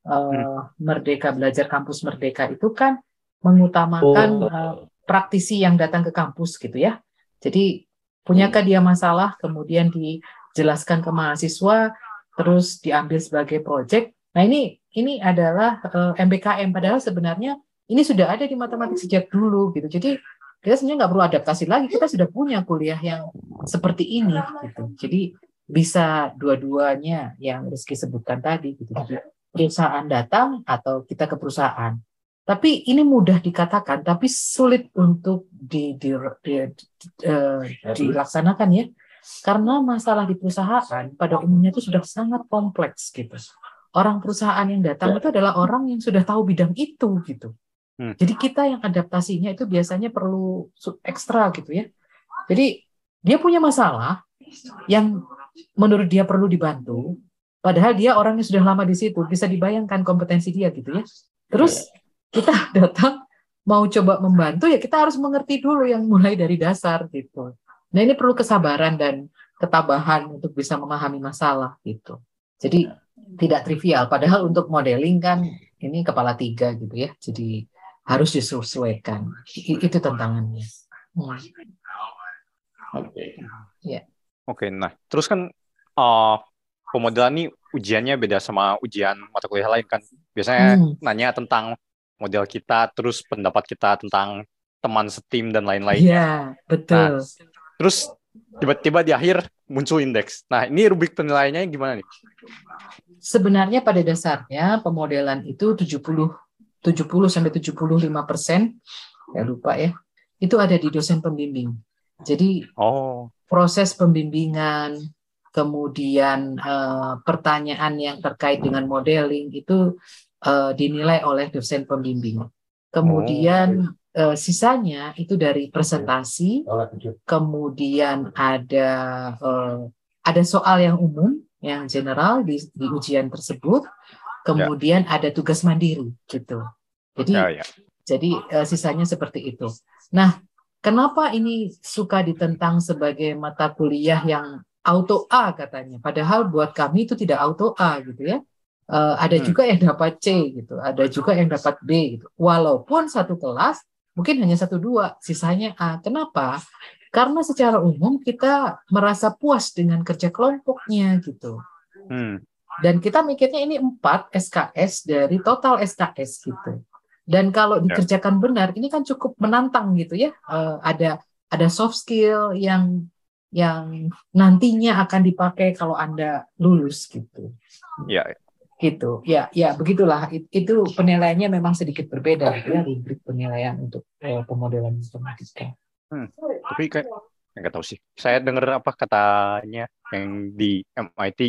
uh, hmm. Merdeka Belajar Kampus Merdeka itu kan mengutamakan oh. uh, praktisi yang datang ke kampus gitu ya. Jadi punyakah dia masalah kemudian dijelaskan ke mahasiswa terus diambil sebagai project. Nah ini ini adalah uh, MBKM padahal sebenarnya ini sudah ada di matematik sejak dulu gitu. Jadi kita sebenarnya nggak perlu adaptasi lagi kita sudah punya kuliah yang seperti ini gitu jadi bisa dua-duanya yang Rizky sebutkan tadi gitu jadi perusahaan datang atau kita ke perusahaan. Tapi ini mudah dikatakan, tapi sulit untuk di, di, di, di, uh, dilaksanakan ya, karena masalah di perusahaan pada umumnya itu sudah sangat kompleks gitu. Orang perusahaan yang datang itu adalah orang yang sudah tahu bidang itu gitu. Hmm. Jadi kita yang adaptasinya itu biasanya perlu ekstra gitu ya. Jadi dia punya masalah yang menurut dia perlu dibantu, padahal dia orang yang sudah lama di situ, bisa dibayangkan kompetensi dia gitu ya. Terus kita datang mau coba membantu ya kita harus mengerti dulu yang mulai dari dasar gitu. Nah ini perlu kesabaran dan ketabahan untuk bisa memahami masalah gitu. Jadi tidak trivial. Padahal untuk modeling kan ini kepala tiga gitu ya. Jadi harus disesuaikan. Itu tantangannya. Hmm. Oke. Okay. Ya. Oke. Okay, nah terus kan uh, pemodelan ini ujiannya beda sama ujian mata kuliah lain kan. Biasanya hmm. nanya tentang model kita, terus pendapat kita tentang teman setim dan lain-lain. Iya, betul. Nah, terus tiba-tiba di akhir muncul indeks. Nah, ini rubrik penilaiannya gimana nih? Sebenarnya pada dasarnya pemodelan itu 70 70 sampai 75 persen, ya lupa ya, itu ada di dosen pembimbing. Jadi oh. proses pembimbingan, kemudian uh, pertanyaan yang terkait dengan modeling itu uh, dinilai oleh dosen pembimbing. Kemudian oh. uh, sisanya itu dari presentasi, kemudian ada uh, ada soal yang umum, yang general di, di ujian tersebut, kemudian ya. ada tugas mandiri gitu. Jadi ya, ya. jadi uh, sisanya seperti itu. Nah, kenapa ini suka ditentang sebagai mata kuliah yang auto A katanya? Padahal buat kami itu tidak auto A gitu ya Uh, ada hmm. juga yang dapat C gitu, ada juga yang dapat B gitu. Walaupun satu kelas mungkin hanya satu dua, sisanya A. Kenapa? Karena secara umum kita merasa puas dengan kerja kelompoknya gitu. Hmm. Dan kita mikirnya ini empat SKS dari total SKS gitu. Dan kalau ya. dikerjakan benar, ini kan cukup menantang gitu ya. Uh, ada ada soft skill yang yang nantinya akan dipakai kalau anda lulus gitu. Ya, gitu. Ya ya begitulah. Itu penilaiannya memang sedikit berbeda gitu ya rubrik penilaian untuk eh, pemodelan informatika hmm, tapi kayak nggak tahu sih. Saya dengar apa katanya yang di MIT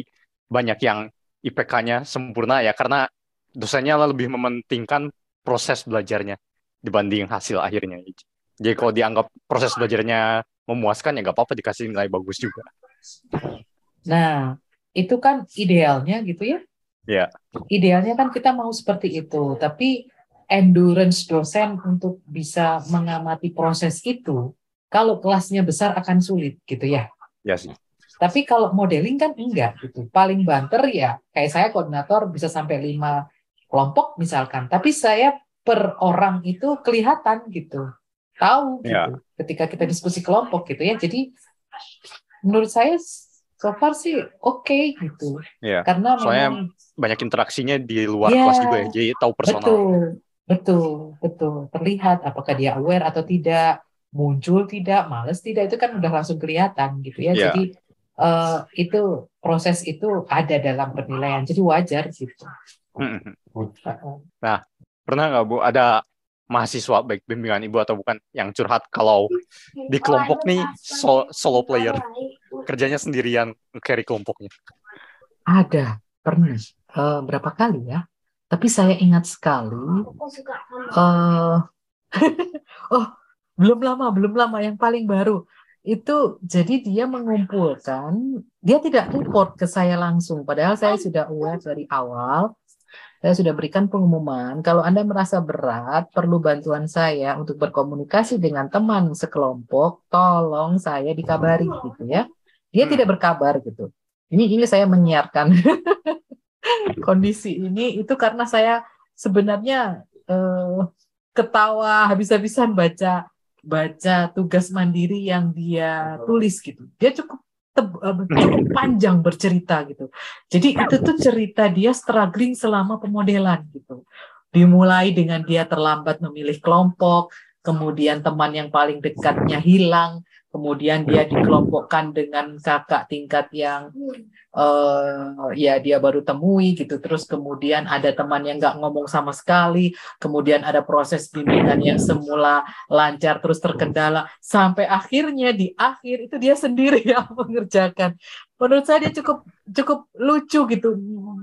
banyak yang IPK-nya sempurna ya karena dosennya lebih mementingkan proses belajarnya dibanding hasil akhirnya. Jadi kalau dianggap proses belajarnya memuaskan ya nggak apa-apa dikasih nilai bagus juga nah itu kan idealnya gitu ya Yeah. Idealnya kan kita mau seperti itu, tapi endurance dosen untuk bisa mengamati proses itu, kalau kelasnya besar akan sulit gitu ya. Ya sih. Tapi kalau modeling kan enggak gitu. Paling banter ya kayak saya koordinator bisa sampai lima kelompok misalkan. Tapi saya per orang itu kelihatan gitu. Tahu gitu. Ya. Ketika kita diskusi kelompok gitu ya. Jadi menurut saya so far sih oke okay, gitu. Ya. Karena Soalnya memang banyak interaksinya di luar yeah, kelas juga ya, jadi tahu personal. Betul, betul, betul. Terlihat apakah dia aware atau tidak, muncul tidak, males tidak, itu kan udah langsung kelihatan gitu ya. Yeah. Jadi uh, itu proses itu ada dalam penilaian, jadi wajar gitu. Nah, pernah nggak Bu ada mahasiswa baik bimbingan ibu atau bukan yang curhat kalau di kelompok nih solo, solo player kerjanya sendirian carry kelompoknya? Ada, pernah uh, berapa kali ya. Tapi saya ingat sekali. Uh, oh, belum lama, belum lama. Yang paling baru itu jadi dia mengumpulkan. Dia tidak report ke saya langsung. Padahal saya sudah aware dari awal. Saya sudah berikan pengumuman. Kalau Anda merasa berat, perlu bantuan saya untuk berkomunikasi dengan teman sekelompok. Tolong saya dikabari gitu ya. Dia hmm. tidak berkabar gitu. Ini ini saya menyiarkan kondisi ini itu karena saya sebenarnya eh, ketawa habis-habisan baca baca tugas mandiri yang dia tulis gitu. Dia cukup cukup panjang bercerita gitu. Jadi itu tuh cerita dia struggling selama pemodelan gitu. Dimulai dengan dia terlambat memilih kelompok, kemudian teman yang paling dekatnya hilang, kemudian dia dikelompokkan dengan kakak tingkat yang uh, ya dia baru temui gitu. Terus kemudian ada teman yang nggak ngomong sama sekali. Kemudian ada proses bimbingan yang semula lancar terus terkendala. Sampai akhirnya di akhir itu dia sendiri yang mengerjakan. Menurut saya dia cukup cukup lucu gitu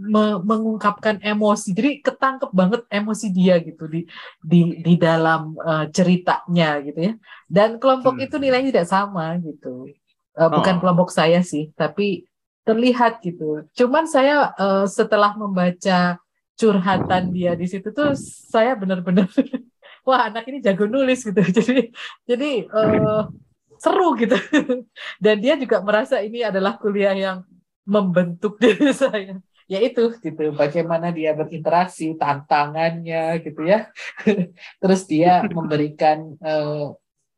me mengungkapkan emosi. Jadi ketangkep banget emosi dia gitu di di di dalam uh, ceritanya gitu ya. Dan kelompok hmm. itu nilainya tidak sama gitu. Uh, bukan oh. kelompok saya sih tapi terlihat gitu. Cuman saya uh, setelah membaca curhatan dia di situ tuh saya benar-benar wah anak ini jago nulis gitu. Jadi jadi uh, seru gitu. Dan dia juga merasa ini adalah kuliah yang membentuk diri saya. Ya itu gitu, bagaimana dia berinteraksi, tantangannya gitu ya. Terus dia memberikan uh,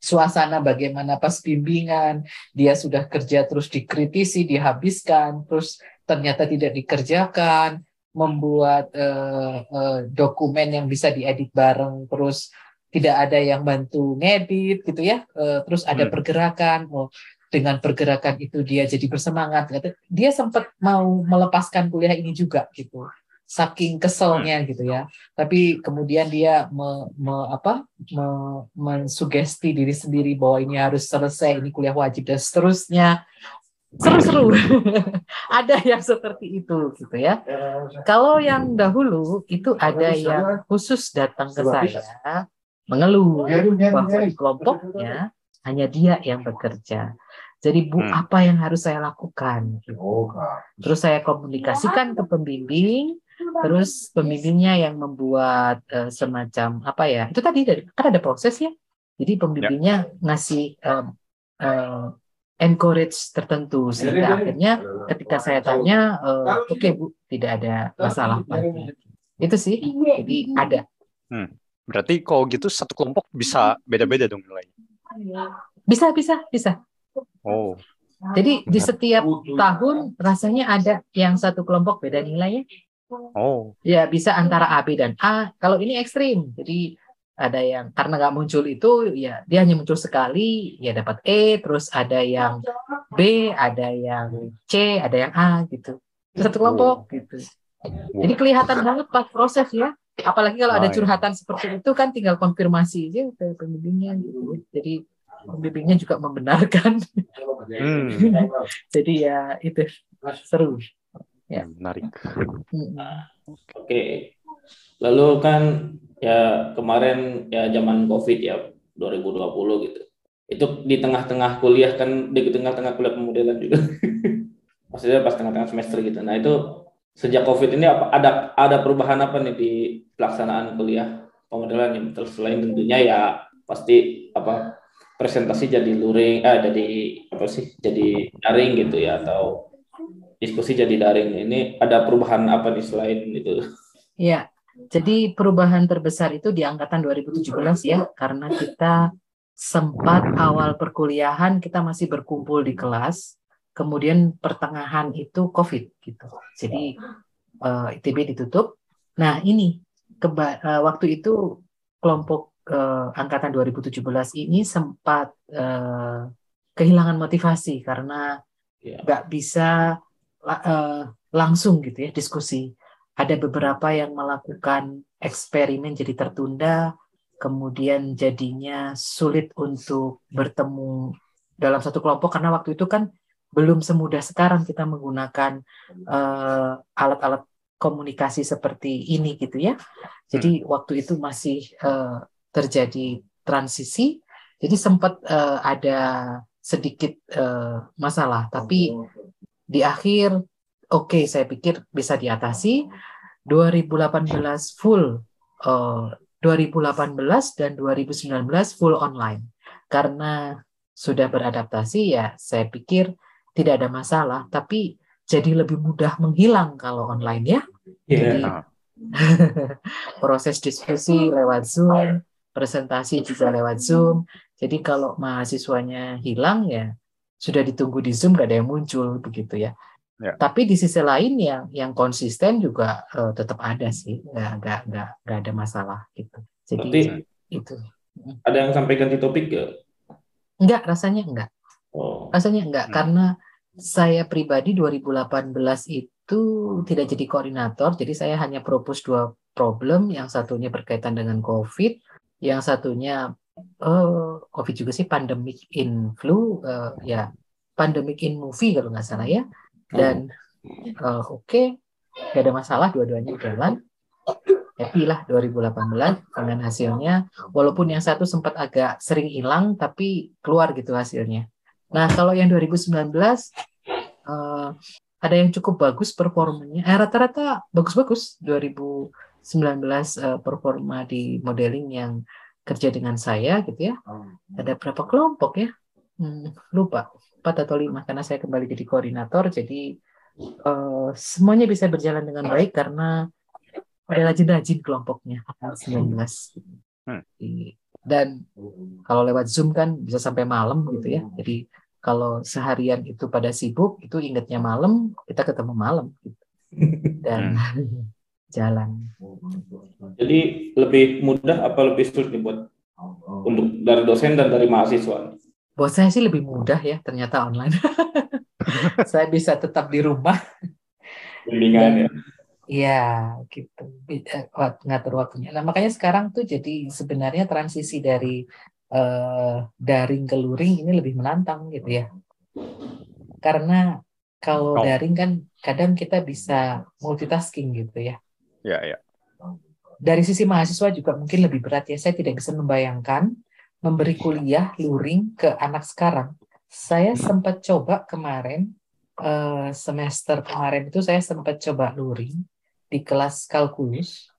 suasana bagaimana pas bimbingan, dia sudah kerja terus dikritisi, dihabiskan, terus ternyata tidak dikerjakan, membuat uh, uh, dokumen yang bisa diedit bareng, terus tidak ada yang bantu ngedit gitu ya, uh, terus ada hmm. pergerakan, oh, dengan pergerakan itu dia jadi bersemangat, dia sempat mau melepaskan kuliah ini juga gitu saking keselnya hmm. gitu ya. Tapi kemudian dia me, me, apa, me, mensugesti diri sendiri bahwa ini harus selesai, ini kuliah wajib dan seterusnya. Seru-seru. ada yang seperti itu gitu ya. Kalau yang dahulu itu ada yang khusus datang ke saya mengeluh bahwa di kelompoknya hanya dia yang bekerja. Jadi bu, hmm. apa yang harus saya lakukan? Gitu. Terus saya komunikasikan ke pembimbing, Terus pembimbingnya yang membuat uh, semacam apa ya? Itu tadi dari kan ada proses ya. Jadi pembimbingnya ya. ngasih um, uh, encourage tertentu sehingga akhirnya ketika saya tanya, uh, oke okay, bu, tidak ada masalah lagi. Itu sih. Jadi ada. Hmm. Berarti kalau gitu satu kelompok bisa beda-beda dong nilainya. Bisa, bisa, bisa. Oh. Jadi di setiap tahun rasanya ada yang satu kelompok beda nilainya, Oh. Ya bisa antara A, B dan A. Kalau ini ekstrim, jadi ada yang karena nggak muncul itu ya dia hanya muncul sekali ya dapat E, terus ada yang B, ada yang C, ada yang A gitu. Satu kelompok gitu. Jadi kelihatan banget pas proses ya. Apalagi kalau ada oh, curhatan seperti itu kan tinggal konfirmasi aja ke pembimbingnya gitu. Jadi pembimbingnya juga membenarkan. Hmm. Jadi ya itu seru. Ya. Menarik. Oke. Lalu kan ya kemarin ya zaman Covid ya 2020 gitu. Itu di tengah-tengah kuliah kan di tengah-tengah kuliah pemodelan juga. Maksudnya pas tengah-tengah semester gitu. Nah, itu sejak Covid ini apa ada ada perubahan apa nih di pelaksanaan kuliah pemodelan yang terus selain tentunya ya pasti apa presentasi jadi luring eh jadi apa sih jadi daring gitu ya atau diskusi jadi daring. Ini ada perubahan apa nih selain itu? Ya, jadi perubahan terbesar itu di angkatan 2017 ya, karena kita sempat awal perkuliahan kita masih berkumpul di kelas, kemudian pertengahan itu COVID gitu. Jadi uh, eh, ITB ditutup. Nah ini keba uh, waktu itu kelompok uh, angkatan 2017 ini sempat uh, kehilangan motivasi karena ya. nggak yeah. bisa uh, langsung gitu ya diskusi. Ada beberapa yang melakukan eksperimen jadi tertunda, kemudian jadinya sulit untuk bertemu dalam satu kelompok karena waktu itu kan belum semudah sekarang kita menggunakan uh, alat-alat komunikasi seperti ini gitu ya. Jadi hmm. waktu itu masih uh, terjadi transisi, jadi sempat uh, ada sedikit uh, masalah, tapi di akhir oke okay, saya pikir bisa diatasi. 2018 full uh, eh, 2018 dan 2019 full online. Karena sudah beradaptasi ya saya pikir tidak ada masalah. Tapi jadi lebih mudah menghilang kalau online ya. Yeah. jadi proses diskusi lewat Zoom presentasi juga lewat Zoom. Jadi kalau mahasiswanya hilang ya sudah ditunggu di Zoom gak ada yang muncul begitu ya. ya. Tapi di sisi lain yang yang konsisten juga uh, tetap ada sih, nggak nggak nggak nggak ada masalah gitu. Jadi Berarti itu. Ada yang sampai ganti topik gak? Enggak, rasanya enggak. Oh. Rasanya enggak hmm. karena saya pribadi 2018 itu tidak jadi koordinator, jadi saya hanya propose dua problem, yang satunya berkaitan dengan COVID, yang satunya uh, COVID juga sih pandemic in flu, uh, ya pandemic in movie kalau nggak salah ya, dan uh, oke, okay, nggak ada masalah, dua-duanya jalan happy lah 2018 dengan hasilnya. Walaupun yang satu sempat agak sering hilang, tapi keluar gitu hasilnya. Nah, kalau yang 2019 uh, ada yang cukup bagus performanya. Eh, rata-rata bagus-bagus 2019 uh, performa di modeling yang kerja dengan saya gitu ya. Ada berapa kelompok ya? Hmm, lupa, 4 atau 5 karena saya kembali jadi koordinator. Jadi uh, semuanya bisa berjalan dengan baik karena ada rajin-rajin kelompoknya 19 hmm. dan kalau lewat zoom kan bisa sampai malam gitu ya jadi kalau seharian itu pada sibuk itu ingatnya malam kita ketemu malam gitu. dan hmm. Jalan jadi lebih mudah apa lebih sulit nih buat untuk dari dosen dan dari mahasiswa buat saya sih lebih mudah ya ternyata online saya bisa tetap di rumah bimbingan ya Iya, gitu. Ngatur waktunya. Nah, makanya sekarang tuh jadi sebenarnya transisi dari uh, daring ke luring ini lebih menantang gitu ya. Karena kalau daring kan kadang kita bisa multitasking gitu ya. Iya, iya. Dari sisi mahasiswa juga mungkin lebih berat ya. Saya tidak bisa membayangkan memberi kuliah luring ke anak sekarang. Saya sempat coba kemarin uh, semester kemarin itu saya sempat coba luring di kelas kalkulus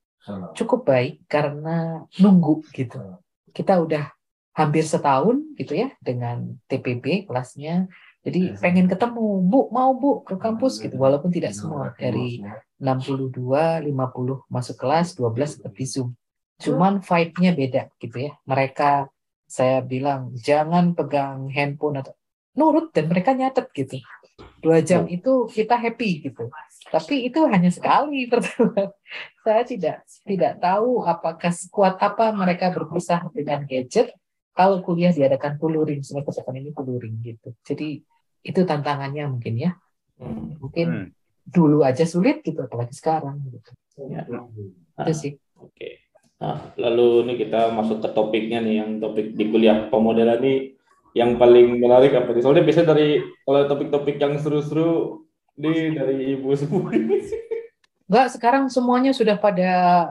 cukup baik karena nunggu gitu. Kita udah hampir setahun gitu ya dengan TPB kelasnya. Jadi pengen ketemu, Bu, mau Bu ke kampus gitu. Walaupun tidak semua dari 62, 50 masuk kelas, 12 tetap di Zoom. Cuman vibe-nya beda gitu ya. Mereka saya bilang jangan pegang handphone atau nurut dan mereka nyatet gitu. Dua jam itu kita happy gitu. Tapi itu hanya sekali pertemuan. Saya tidak tidak tahu apakah sekuat apa mereka berpisah dengan gadget. Kalau kuliah diadakan puluring semua kesempatan ini puluring gitu. Jadi itu tantangannya mungkin ya mungkin hmm. dulu aja sulit gitu apalagi sekarang gitu ya. itu sih oke nah lalu ini kita masuk ke topiknya nih yang topik di kuliah pemodelan ini yang paling menarik apa nih? Soalnya biasanya dari kalau topik-topik yang seru-seru di dari ibu semua. Enggak, sekarang semuanya sudah pada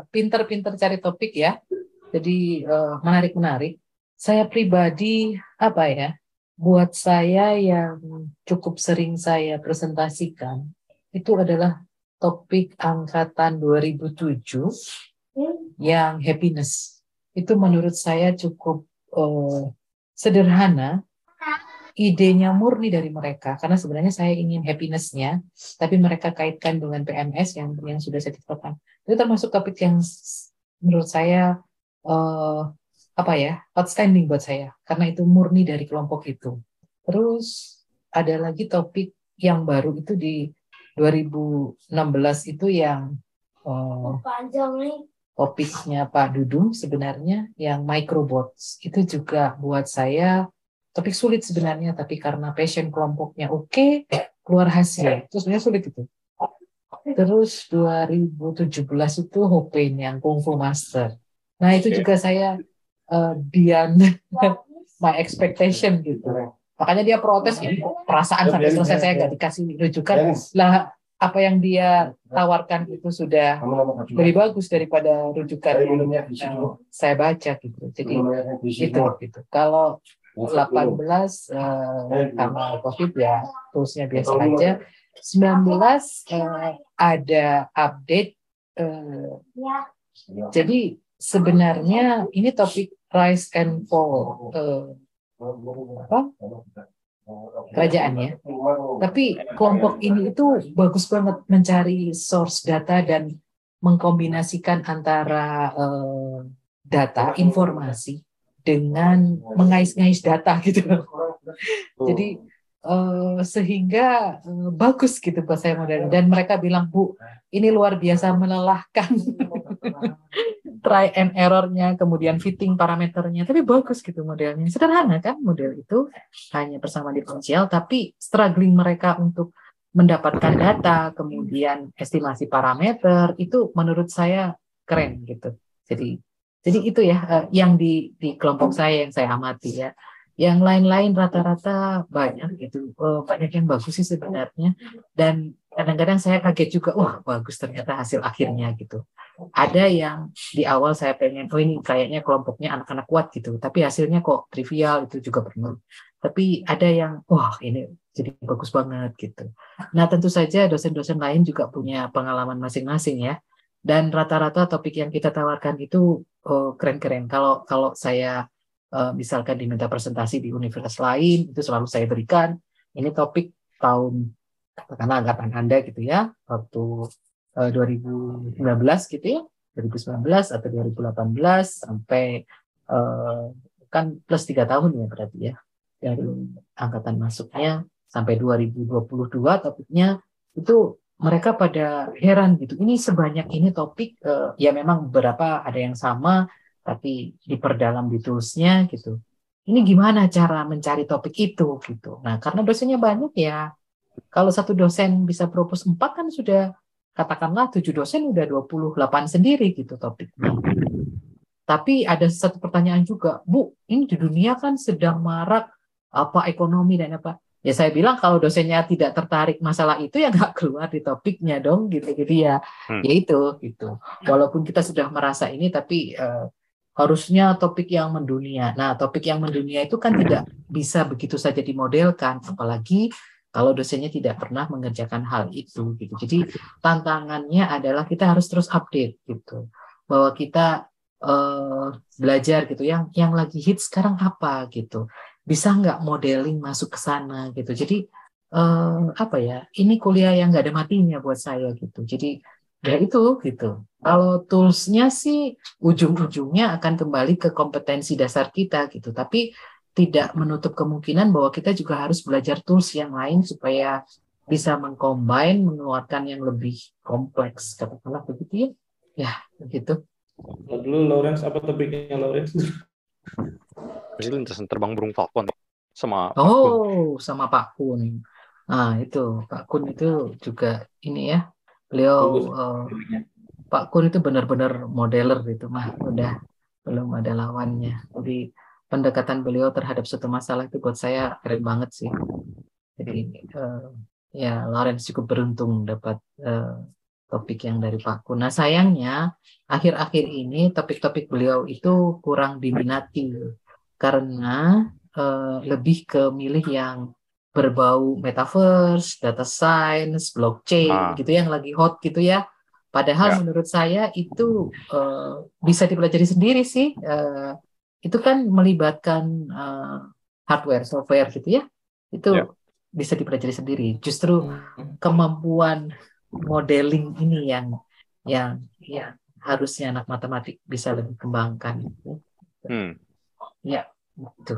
pinter-pinter cari topik ya. Jadi uh, menarik-menarik. Saya pribadi apa ya? Buat saya yang cukup sering saya presentasikan itu adalah topik angkatan 2007 yang happiness. Itu menurut saya cukup uh, sederhana, idenya murni dari mereka karena sebenarnya saya ingin happinessnya, tapi mereka kaitkan dengan PMS yang yang sudah saya tetapkan. Itu termasuk topik yang menurut saya uh, apa ya outstanding buat saya karena itu murni dari kelompok itu. Terus ada lagi topik yang baru itu di 2016 itu yang uh, panjang nih? topiknya Pak Dudung sebenarnya yang microbots. Itu juga buat saya topik sulit sebenarnya tapi karena passion kelompoknya oke okay, keluar hasil. Itu sebenarnya sulit itu. Terus 2017 itu Hopen yang Kung Fu Master. Nah itu juga saya uh, Dian my expectation gitu. Makanya dia protes ini perasaan sampai selesai saya nggak dikasih rujukan. Lah apa yang dia tawarkan itu sudah lebih bagus daripada rujukan yang saya baca gitu. Jadi itu gitu. Kalau 18 uh, karena COVID ya terusnya biasa aja. 19 uh, ada update. Uh, jadi sebenarnya ini topik rise and fall. Uh, apa? kerajaannya. Tapi kelompok ini itu bagus banget mencari source data dan mengkombinasikan antara uh, data, informasi dengan mengais-ngais data gitu. Jadi uh, sehingga uh, bagus gitu buat saya modern dan mereka bilang Bu ini luar biasa melelahkan try and errornya, kemudian fitting parameternya, tapi bagus gitu modelnya. Sederhana kan model itu, hanya bersama diferensial, tapi struggling mereka untuk mendapatkan data, kemudian estimasi parameter, itu menurut saya keren gitu. Jadi jadi itu ya eh, yang di di kelompok saya yang saya amati ya. Yang lain-lain rata-rata banyak gitu, oh, banyak yang bagus sih sebenarnya. Dan kadang-kadang saya kaget juga, wah bagus ternyata hasil akhirnya gitu. Ada yang di awal saya pengen, oh ini kayaknya kelompoknya anak-anak kuat gitu, tapi hasilnya kok trivial itu juga pernah. Tapi ada yang, wah ini jadi bagus banget gitu. Nah tentu saja dosen-dosen lain juga punya pengalaman masing-masing ya. Dan rata-rata topik yang kita tawarkan itu oh, keren-keren. Oh, kalau kalau saya misalkan diminta presentasi di universitas lain itu selalu saya berikan. Ini topik tahun katakanlah angkatan Anda gitu ya waktu uh, 2019 gitu ya 2019 atau 2018 sampai uh, kan plus tiga tahun ya berarti ya dari angkatan masuknya sampai 2022 topiknya itu mereka pada heran gitu ini sebanyak ini topik ya memang beberapa ada yang sama tapi diperdalam di toolsnya gitu. Ini gimana cara mencari topik itu gitu. Nah karena dosennya banyak ya. Kalau satu dosen bisa propose empat kan sudah katakanlah tujuh dosen udah 28 sendiri gitu topiknya. Tapi ada satu pertanyaan juga, Bu, ini di dunia kan sedang marak apa ekonomi dan apa. Ya saya bilang kalau dosennya tidak tertarik masalah itu ya nggak keluar di topiknya dong gitu. Jadi ya, hmm. ya itu gitu. Walaupun kita sudah merasa ini tapi uh, harusnya topik yang mendunia. Nah, topik yang mendunia itu kan tidak bisa begitu saja dimodelkan, apalagi kalau dosennya tidak pernah mengerjakan hal itu gitu. Jadi tantangannya adalah kita harus terus update gitu. Bahwa kita uh, belajar gitu yang yang lagi hit sekarang apa gitu. Bisa nggak modeling masuk ke sana gitu. Jadi uh, apa ya? Ini kuliah yang nggak ada matinya buat saya gitu. Jadi ya itu gitu. Kalau toolsnya sih ujung-ujungnya akan kembali ke kompetensi dasar kita gitu. Tapi tidak menutup kemungkinan bahwa kita juga harus belajar tools yang lain supaya bisa mengcombine, mengeluarkan yang lebih kompleks. Katakanlah begitu ya. Ya, begitu. Lalu Lawrence, apa topiknya Lawrence? Jadi lintasan terbang burung falcon sama Oh, Kun. sama Pak Kun. Nah, itu Pak Kun itu juga ini ya Beliau uh, Pak Kun itu benar-benar modeler itu mah udah belum ada lawannya. Jadi pendekatan beliau terhadap suatu masalah itu buat saya keren banget sih. Jadi uh, ya Lawrence cukup beruntung dapat uh, topik yang dari Pak Kun. Nah sayangnya akhir-akhir ini topik-topik beliau itu kurang diminati karena uh, lebih ke milih yang berbau metaverse, data science, blockchain ah. gitu yang lagi hot gitu ya. Padahal ya. menurut saya itu uh, bisa dipelajari sendiri sih. Uh, itu kan melibatkan uh, hardware, software gitu ya. Itu ya. bisa dipelajari sendiri. Justru hmm. kemampuan modeling ini yang yang ya harusnya anak matematik bisa lebih kembangkan. Hmm. Ya, itu.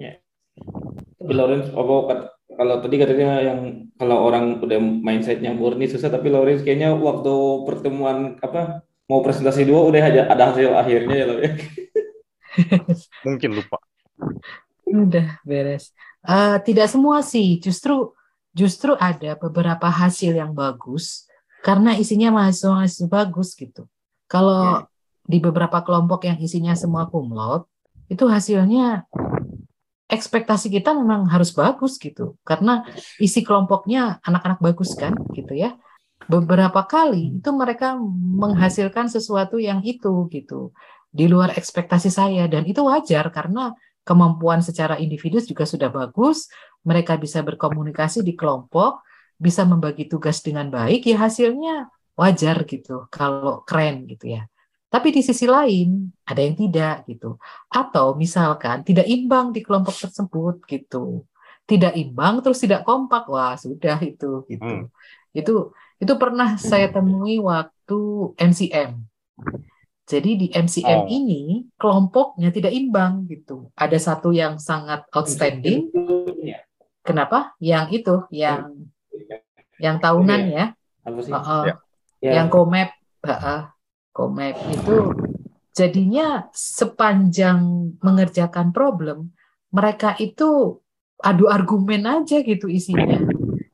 Ya. Tapi Lawrence, oh, kalau tadi katanya yang kalau orang udah mindsetnya murni susah, tapi Lawrence kayaknya waktu pertemuan apa mau presentasi dua udah aja ada hasil akhirnya ya Lawrence. Mungkin lupa. Udah beres. Uh, tidak semua sih, justru justru ada beberapa hasil yang bagus karena isinya mahasiswa-mahasiswa bagus gitu. Kalau yeah. di beberapa kelompok yang isinya semua kumlot, itu hasilnya ekspektasi kita memang harus bagus gitu. Karena isi kelompoknya anak-anak bagus kan gitu ya. Beberapa kali itu mereka menghasilkan sesuatu yang itu gitu. Di luar ekspektasi saya. Dan itu wajar karena kemampuan secara individu juga sudah bagus. Mereka bisa berkomunikasi di kelompok bisa membagi tugas dengan baik. Ya hasilnya wajar gitu kalau keren gitu ya tapi di sisi lain ada yang tidak gitu. Atau misalkan tidak imbang di kelompok tersebut gitu. Tidak imbang terus tidak kompak. Wah, sudah itu gitu. Hmm. Itu itu pernah saya temui waktu MCM. Jadi di MCM oh. ini kelompoknya tidak imbang gitu. Ada satu yang sangat outstanding. Kenapa? Yang itu, yang yang tahunan ya. Uh, uh, Yang komep, uh, Komap itu jadinya sepanjang mengerjakan problem mereka itu adu argumen aja gitu isinya.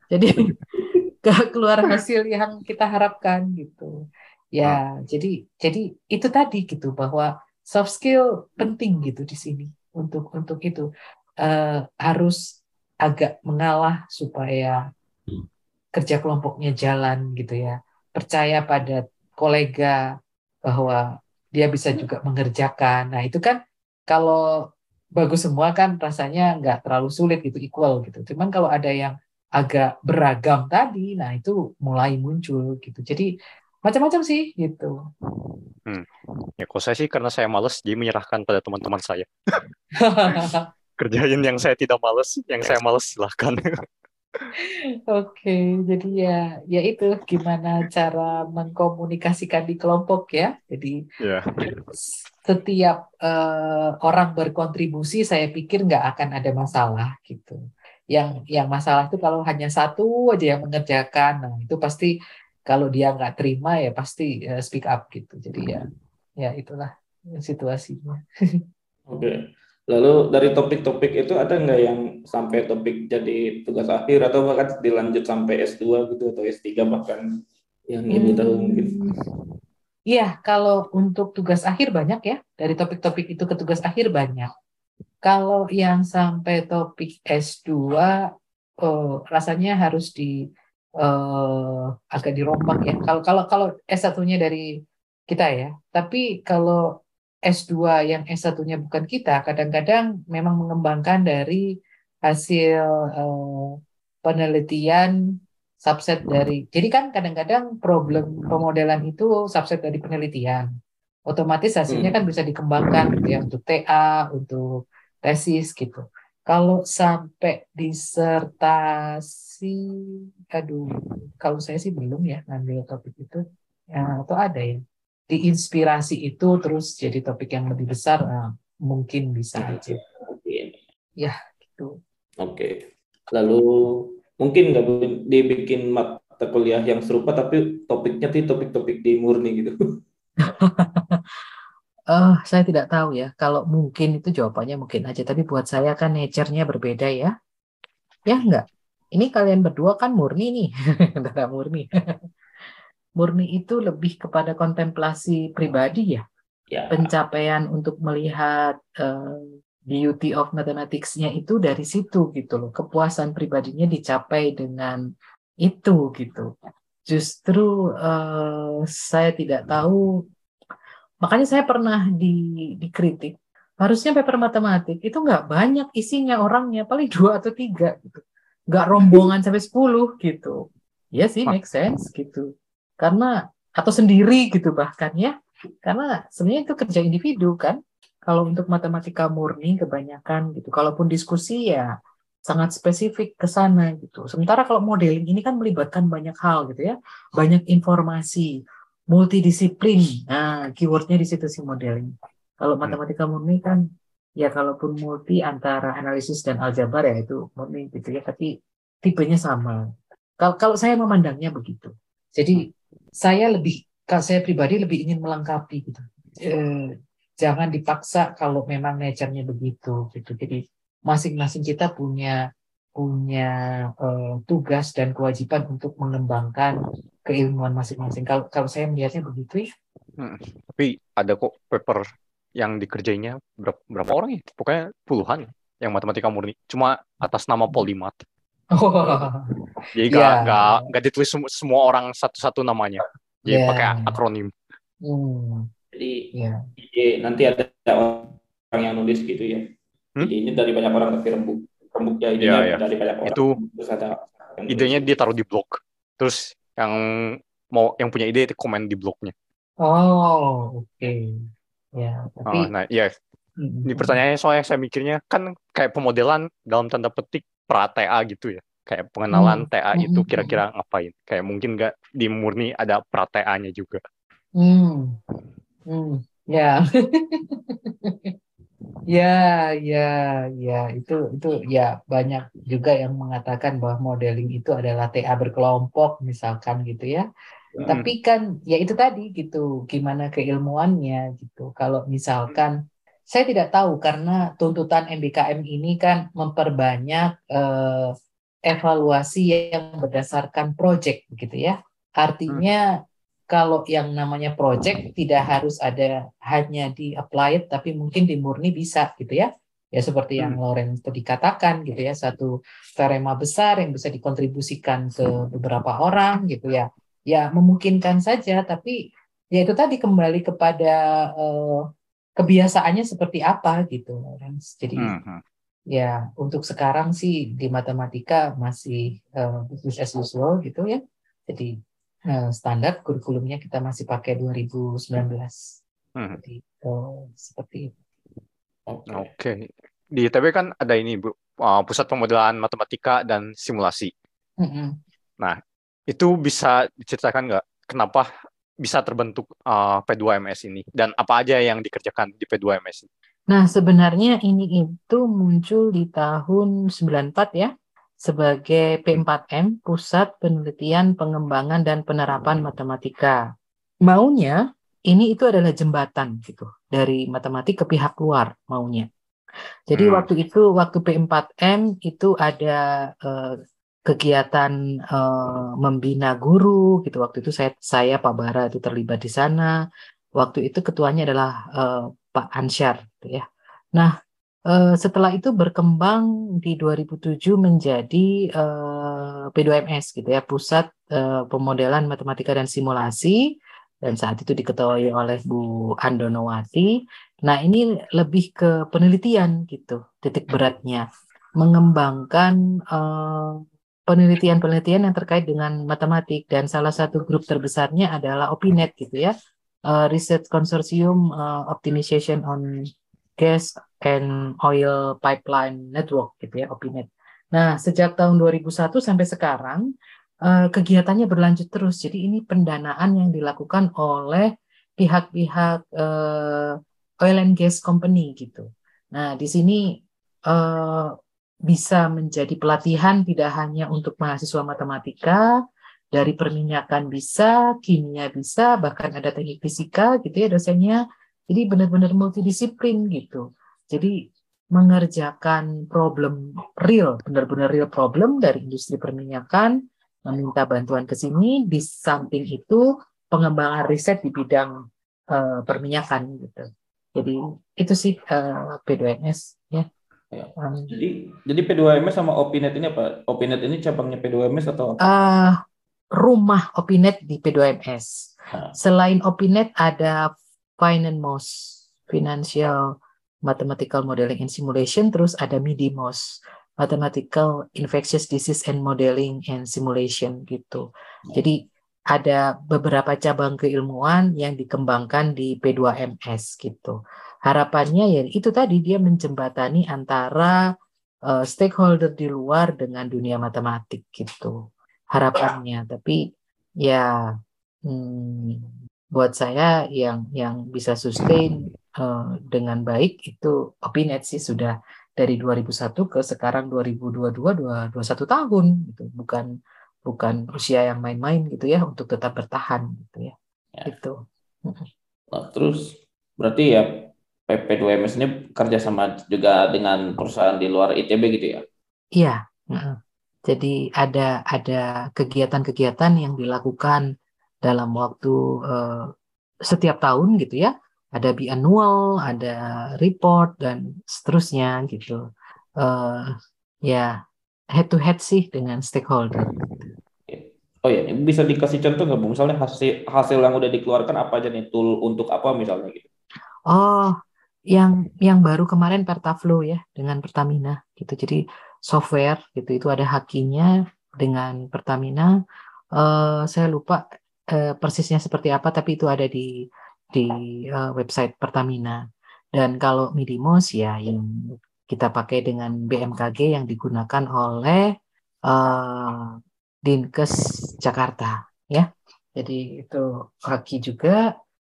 Jadi gak keluar hasil yang kita harapkan gitu. Ya, jadi jadi itu tadi gitu bahwa soft skill penting gitu di sini untuk untuk itu uh, harus agak mengalah supaya kerja kelompoknya jalan gitu ya. Percaya pada kolega bahwa dia bisa juga mengerjakan. Nah, itu kan kalau bagus semua kan rasanya nggak terlalu sulit gitu, equal gitu. Cuman kalau ada yang agak beragam tadi, nah itu mulai muncul gitu. Jadi macam-macam sih gitu. Hmm. Ya kalau saya sih karena saya males, jadi menyerahkan pada teman-teman saya. Kerjain yang saya tidak males, yang saya males silahkan. Oke, jadi ya ya itu gimana cara mengkomunikasikan di kelompok ya. Jadi yeah. setiap uh, orang berkontribusi, saya pikir nggak akan ada masalah gitu. Yang yang masalah itu kalau hanya satu aja yang mengerjakan, nah itu pasti kalau dia nggak terima ya pasti uh, speak up gitu. Jadi ya ya itulah situasinya. Oke. Okay. Lalu dari topik-topik itu ada nggak yang sampai topik jadi tugas akhir atau bahkan dilanjut sampai S2 gitu atau S3 bahkan yang ibu tahu mungkin? Iya, kalau untuk tugas akhir banyak ya. Dari topik-topik itu ke tugas akhir banyak. Kalau yang sampai topik S2 oh, rasanya harus di uh, agak dirombak ya. Kalau kalau kalau S1-nya dari kita ya. Tapi kalau S2 yang S1-nya bukan kita, kadang-kadang memang mengembangkan dari hasil uh, penelitian subset dari. Jadi kan kadang-kadang problem pemodelan itu subset dari penelitian. Otomatis hasilnya kan hmm. bisa dikembangkan gitu ya untuk TA, untuk tesis gitu. Kalau sampai disertasi, aduh, kalau saya sih belum ya ngambil topik itu. Ya, atau ada ya diinspirasi itu terus jadi topik yang lebih besar nah, mungkin bisa aja. Ya gitu. Oke. Lalu mungkin nggak dibikin mata kuliah yang serupa tapi topiknya tuh topik-topik di murni gitu. Uh, saya tidak tahu ya. Kalau mungkin itu jawabannya mungkin aja. Tapi buat saya kan nature-nya berbeda ya. Ya enggak ini kalian berdua kan murni nih. Tidak murni murni itu lebih kepada kontemplasi pribadi ya. ya. Pencapaian untuk melihat uh, beauty of mathematics-nya itu dari situ gitu loh. Kepuasan pribadinya dicapai dengan itu gitu. Justru uh, saya tidak tahu makanya saya pernah di, dikritik harusnya paper matematik itu nggak banyak isinya orangnya paling dua atau tiga gitu nggak rombongan sampai sepuluh gitu ya sih make sense gitu karena atau sendiri gitu bahkan ya. Karena sebenarnya itu kerja individu kan. Kalau untuk matematika murni kebanyakan gitu. Kalaupun diskusi ya sangat spesifik ke sana gitu. Sementara kalau modeling ini kan melibatkan banyak hal gitu ya. Banyak informasi multidisiplin. Nah keywordnya di situ sih modeling. Kalau hmm. matematika murni kan ya kalaupun multi antara analisis dan aljabar ya itu murni gitu ya. Tapi tipenya sama. Kalau kalau saya memandangnya begitu. Jadi saya lebih saya pribadi lebih ingin melengkapi gitu. Eh, jangan dipaksa kalau memang nature-nya begitu gitu. Jadi masing-masing kita punya punya eh, tugas dan kewajiban untuk mengembangkan keilmuan masing-masing. Kalau kalau saya melihatnya begitu ya. Hmm, tapi ada kok paper yang dikerjainya berapa, berapa orang ya? Pokoknya puluhan yang matematika murni. Cuma atas nama polimat. Oh. Jadi nggak yeah. nggak nggak ditulis semua orang satu-satu namanya. Jadi yeah. pakai akronim. Hmm. Jadi yeah. nanti ada orang yang nulis gitu ya. Hmm? Ini dari banyak orang tapi rembuk rembuknya idenya yeah, yeah. dari banyak orang. Itu terus ada idenya dia taruh di blog. Terus yang mau yang punya ide itu komen di blognya. Oh, oke. Okay. Ya, tapi oh, nah, ya. Di pertanyaannya soalnya saya mikirnya kan kayak pemodelan dalam tanda petik pra TA gitu ya kayak pengenalan hmm. TA itu hmm. kira-kira ngapain kayak mungkin nggak di murni ada pra TA-nya juga hmm. Hmm. ya ya ya ya itu itu ya banyak juga yang mengatakan bahwa modeling itu adalah TA berkelompok misalkan gitu ya Tapi kan ya itu tadi gitu, gimana keilmuannya gitu. Kalau misalkan saya tidak tahu karena tuntutan MBKM ini kan memperbanyak eh, evaluasi yang berdasarkan project gitu ya. Artinya kalau yang namanya project tidak harus ada hanya di applied tapi mungkin di murni bisa gitu ya. Ya seperti yang Hmm. Lauren tadi katakan gitu ya, satu teorema besar yang bisa dikontribusikan ke beberapa orang gitu ya. Ya memungkinkan saja tapi ya itu tadi kembali kepada eh, kebiasaannya seperti apa gitu Lawrence. Jadi Hmm, hmm. ya untuk sekarang sih di matematika masih eh, business as usual gitu ya. Jadi eh, standar kurikulumnya kita masih pakai 2019. Hmm. Jadi eh, seperti itu. Oke. Oke. Di ITB kan ada ini, Bu, uh, Pusat Pemodelan Matematika dan Simulasi. Mm-mm. Itu bisa diceritakan nggak kenapa bisa terbentuk uh, P2MS ini dan apa aja yang dikerjakan di P2MS ini? Nah, sebenarnya ini itu muncul di tahun 94 ya, sebagai P4M, Pusat Penelitian Pengembangan dan Penerapan Matematika. Maunya ini itu adalah jembatan gitu dari matematik ke pihak luar maunya. Jadi Hmm. waktu itu waktu P4M itu ada eh, kegiatan eh, membina guru gitu. Waktu itu saya saya Pak Bara itu terlibat di sana. Waktu itu ketuanya adalah eh, Pak Ansyar gitu ya. Nah, eh, setelah itu berkembang di 2007 menjadi eh, P2MS gitu ya, Pusat eh, Pemodelan Matematika dan Simulasi dan saat itu diketuai oleh Bu Andonowati. Nah, ini lebih ke penelitian gitu, titik beratnya. Mengembangkan eh, penelitian-penelitian yang terkait dengan matematik dan salah satu grup terbesarnya adalah OPINET gitu ya. Eh, Research Consortium eh, Optimization on Gas and Oil Pipeline Network gitu ya, OPINET. Nah, sejak tahun 2001 sampai sekarang eh, kegiatannya berlanjut terus. Jadi ini pendanaan yang dilakukan oleh pihak-pihak eh, oil and gas company gitu. Nah, di sini eh, bisa menjadi pelatihan tidak hanya untuk mahasiswa matematika, dari perminyakan bisa, kimia bisa, bahkan ada teknik fisika gitu ya dosennya. Jadi benar-benar multidisiplin gitu. Jadi mengerjakan problem real, benar-benar real problem dari industri perminyakan, meminta bantuan ke sini, di samping itu pengembangan riset di bidang eh, perminyakan gitu. Jadi itu sih eh, P2MS ya. Ya. Jadi jadi P2MS sama Opinet ini apa? Opinet ini cabangnya P2MS atau apa? eh, rumah Opinet di P2MS. Ah. Selain Opinet ada Finance Financial Mathematical Modeling and Simulation, terus ada MIDIMOS Mathematical Infectious Disease and Modeling and Simulation gitu. Jadi ada beberapa cabang keilmuan yang dikembangkan di P2MS gitu. Harapannya ya itu tadi dia menjembatani antara eh, stakeholder di luar dengan dunia matematik gitu. Harapannya, tapi ya hmm, buat saya yang yang bisa sustain eh, dengan baik itu Opinet sih sudah dari 2001 ke sekarang 2022 dua- 21 tahun gitu. Bukan bukan usia yang main-main gitu ya untuk tetap bertahan gitu ya. Ya. Itu. Nah, terus berarti ya PP2MS ini kerjasama juga dengan perusahaan di luar ITB gitu ya? Iya. Jadi ada ada kegiatan-kegiatan yang dilakukan dalam waktu eh, setiap tahun gitu ya. Ada biannual, ada report dan seterusnya gitu. Eh, ya head to head sih dengan stakeholder. Oh ya, bisa dikasih contoh nggak Bu? Misalnya hasil hasil yang udah dikeluarkan apa aja nih tool untuk apa misalnya gitu? Oh, yang yang baru kemarin Pertaflow ya dengan Pertamina gitu. Jadi software gitu itu ada hakinya dengan Pertamina. Eh, saya lupa eh, persisnya seperti apa, tapi itu ada di di eh, website Pertamina. Dan kalau Midimos ya yang kita pakai dengan BMKG yang digunakan oleh eh, Dinkes Jakarta ya. Jadi itu haki juga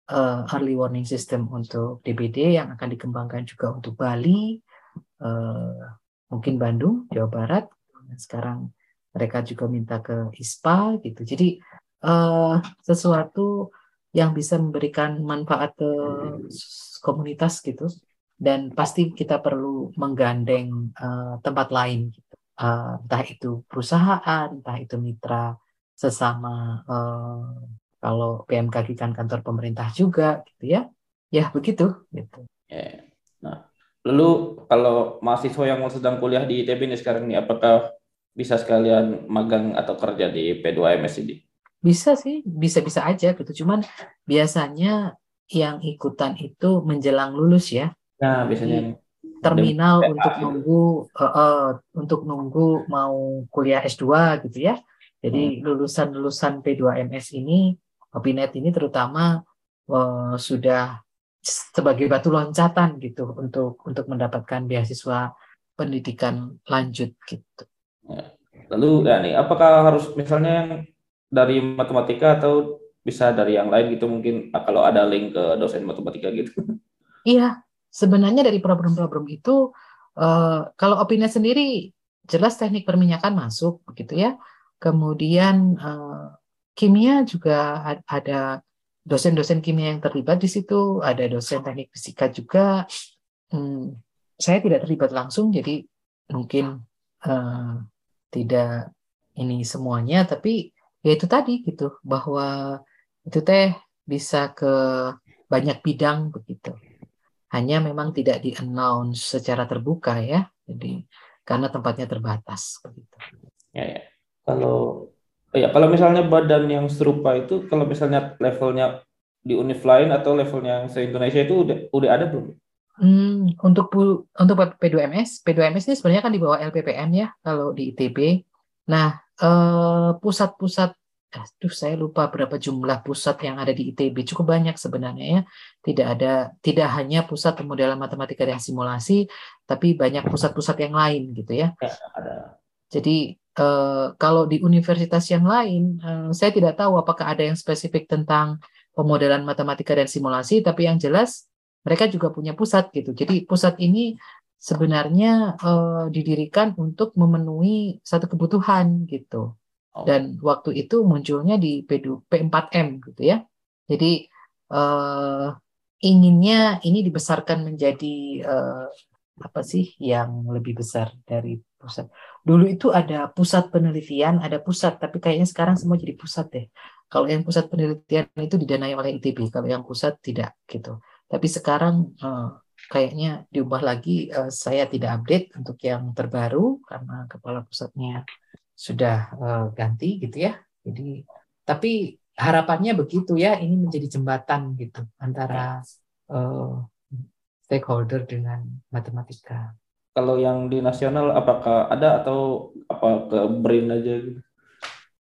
eh, early warning system untuk DBD yang akan dikembangkan juga untuk Bali, eh, mungkin Bandung, Jawa Barat. Sekarang mereka juga minta ke ISPA gitu. Jadi uh, sesuatu yang bisa memberikan manfaat ke komunitas gitu dan pasti kita perlu menggandeng uh, tempat lain gitu. uh, entah itu perusahaan entah itu mitra sesama uh, kalau PMKG kan kantor pemerintah juga gitu ya ya begitu gitu yeah. nah lalu kalau mahasiswa yang sedang kuliah di ITB ini sekarang ini apakah bisa sekalian magang atau kerja di P2MS ini bisa sih bisa-bisa aja gitu cuman biasanya yang ikutan itu menjelang lulus ya Nah, biasanya terminal untuk nunggu uh, uh, untuk nunggu mau kuliah S2 gitu ya. Jadi hmm. lulusan-lulusan P2MS ini, Opinet ini terutama uh, sudah sebagai batu loncatan gitu untuk untuk mendapatkan beasiswa pendidikan lanjut gitu. Ya. Lalu ya nih, apakah harus misalnya yang dari matematika atau bisa dari yang lain gitu mungkin kalau ada link ke dosen matematika gitu? Iya, sebenarnya dari problem-problem itu uh, kalau opini sendiri jelas teknik perminyakan masuk begitu ya. Kemudian uh, kimia juga ada dosen-dosen kimia yang terlibat di situ, ada dosen teknik fisika juga. Hmm, saya tidak terlibat langsung, jadi mungkin uh, tidak ini semuanya, tapi ya itu tadi gitu bahwa itu teh bisa ke banyak bidang begitu hanya memang tidak di announce secara terbuka ya jadi karena tempatnya terbatas begitu ya, ya. kalau ya kalau misalnya badan yang serupa itu kalau misalnya levelnya di univ lain atau levelnya yang se Indonesia itu udah udah ada belum Hmm, untuk untuk P2MS, P2MS ini sebenarnya kan di bawah LPPM ya kalau di ITB. Nah, eh, pusat-pusat aduh saya lupa berapa jumlah pusat yang ada di ITB cukup banyak sebenarnya ya tidak ada tidak hanya pusat pemodelan matematika dan simulasi tapi banyak pusat-pusat yang lain gitu ya, ya ada. jadi eh, kalau di universitas yang lain eh, saya tidak tahu apakah ada yang spesifik tentang pemodelan matematika dan simulasi tapi yang jelas mereka juga punya pusat gitu jadi pusat ini sebenarnya eh, didirikan untuk memenuhi satu kebutuhan gitu Oh. Dan waktu itu munculnya di P4M gitu ya. Jadi eh, inginnya ini dibesarkan menjadi eh, apa sih yang lebih besar dari pusat. Dulu itu ada pusat penelitian, ada pusat, tapi kayaknya sekarang semua jadi pusat deh. Kalau yang pusat penelitian itu didanai oleh ITB, kalau yang pusat tidak gitu. Tapi sekarang eh, kayaknya diubah lagi. Eh, saya tidak update untuk yang terbaru karena kepala pusatnya sudah uh, ganti gitu ya. Jadi tapi harapannya begitu ya ini menjadi jembatan gitu antara uh, stakeholder dengan matematika. Kalau yang di nasional apakah ada atau apa ke BRIN aja gitu?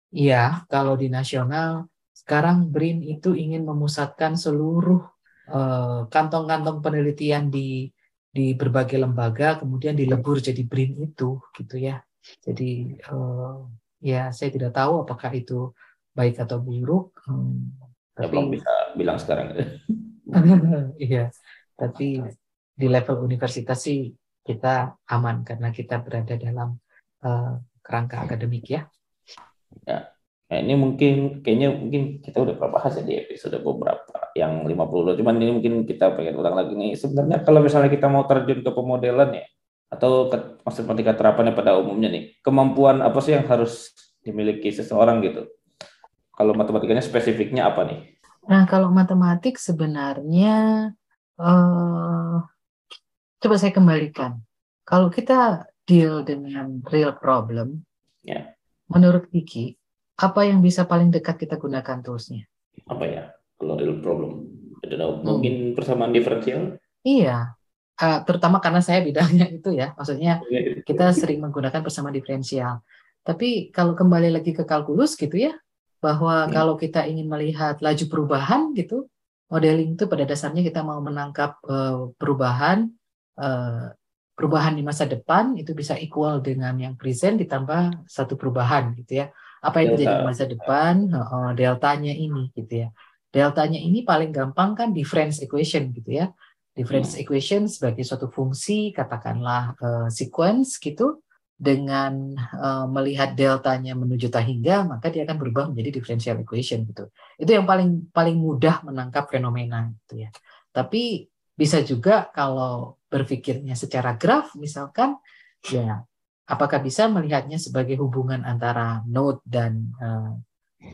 Iya, kalau di nasional sekarang BRIN itu ingin memusatkan seluruh eh, kantong-kantong penelitian di di berbagai lembaga kemudian dilebur jadi BRIN itu gitu ya. Jadi uh, ya saya tidak tahu apakah itu baik atau buruk. Hmm, ya, tapi belum bisa bilang sekarang. iya, tapi di level universitas sih kita aman karena kita berada dalam uh, kerangka akademik ya. Ya, nah, ini mungkin kayaknya mungkin kita udah pernah bahas ya di episode beberapa yang 50 cuman ini mungkin kita pengen ulang lagi nih. Sebenarnya kalau misalnya kita mau terjun ke pemodelan ya, atau matematika terapannya pada umumnya nih kemampuan apa sih yang harus dimiliki seseorang gitu kalau matematikanya spesifiknya apa nih nah kalau matematik sebenarnya uh, coba saya kembalikan kalau kita deal dengan real problem ya menurut Kiki apa yang bisa paling dekat kita gunakan toolsnya apa ya kalau real problem hmm. mungkin persamaan diferensial iya uh, terutama karena saya bidangnya itu ya, maksudnya iya, iya. kita sering menggunakan persamaan diferensial. Tapi kalau kembali lagi ke kalkulus gitu ya, bahwa hmm. kalau kita ingin melihat laju perubahan gitu, modeling itu pada dasarnya kita mau menangkap uh, perubahan uh, perubahan di masa depan itu bisa equal dengan yang present ditambah satu perubahan gitu ya. Apa yang terjadi di masa depan, uh, deltanya ini gitu ya. Deltanya ini paling gampang kan difference equation gitu ya difference hmm. equation sebagai suatu fungsi katakanlah uh, sequence gitu dengan uh, melihat deltanya menuju hingga maka dia akan berubah menjadi differential equation gitu. Itu yang paling paling mudah menangkap fenomena gitu ya. Tapi bisa juga kalau berpikirnya secara graf misalkan ya apakah bisa melihatnya sebagai hubungan antara node dan uh,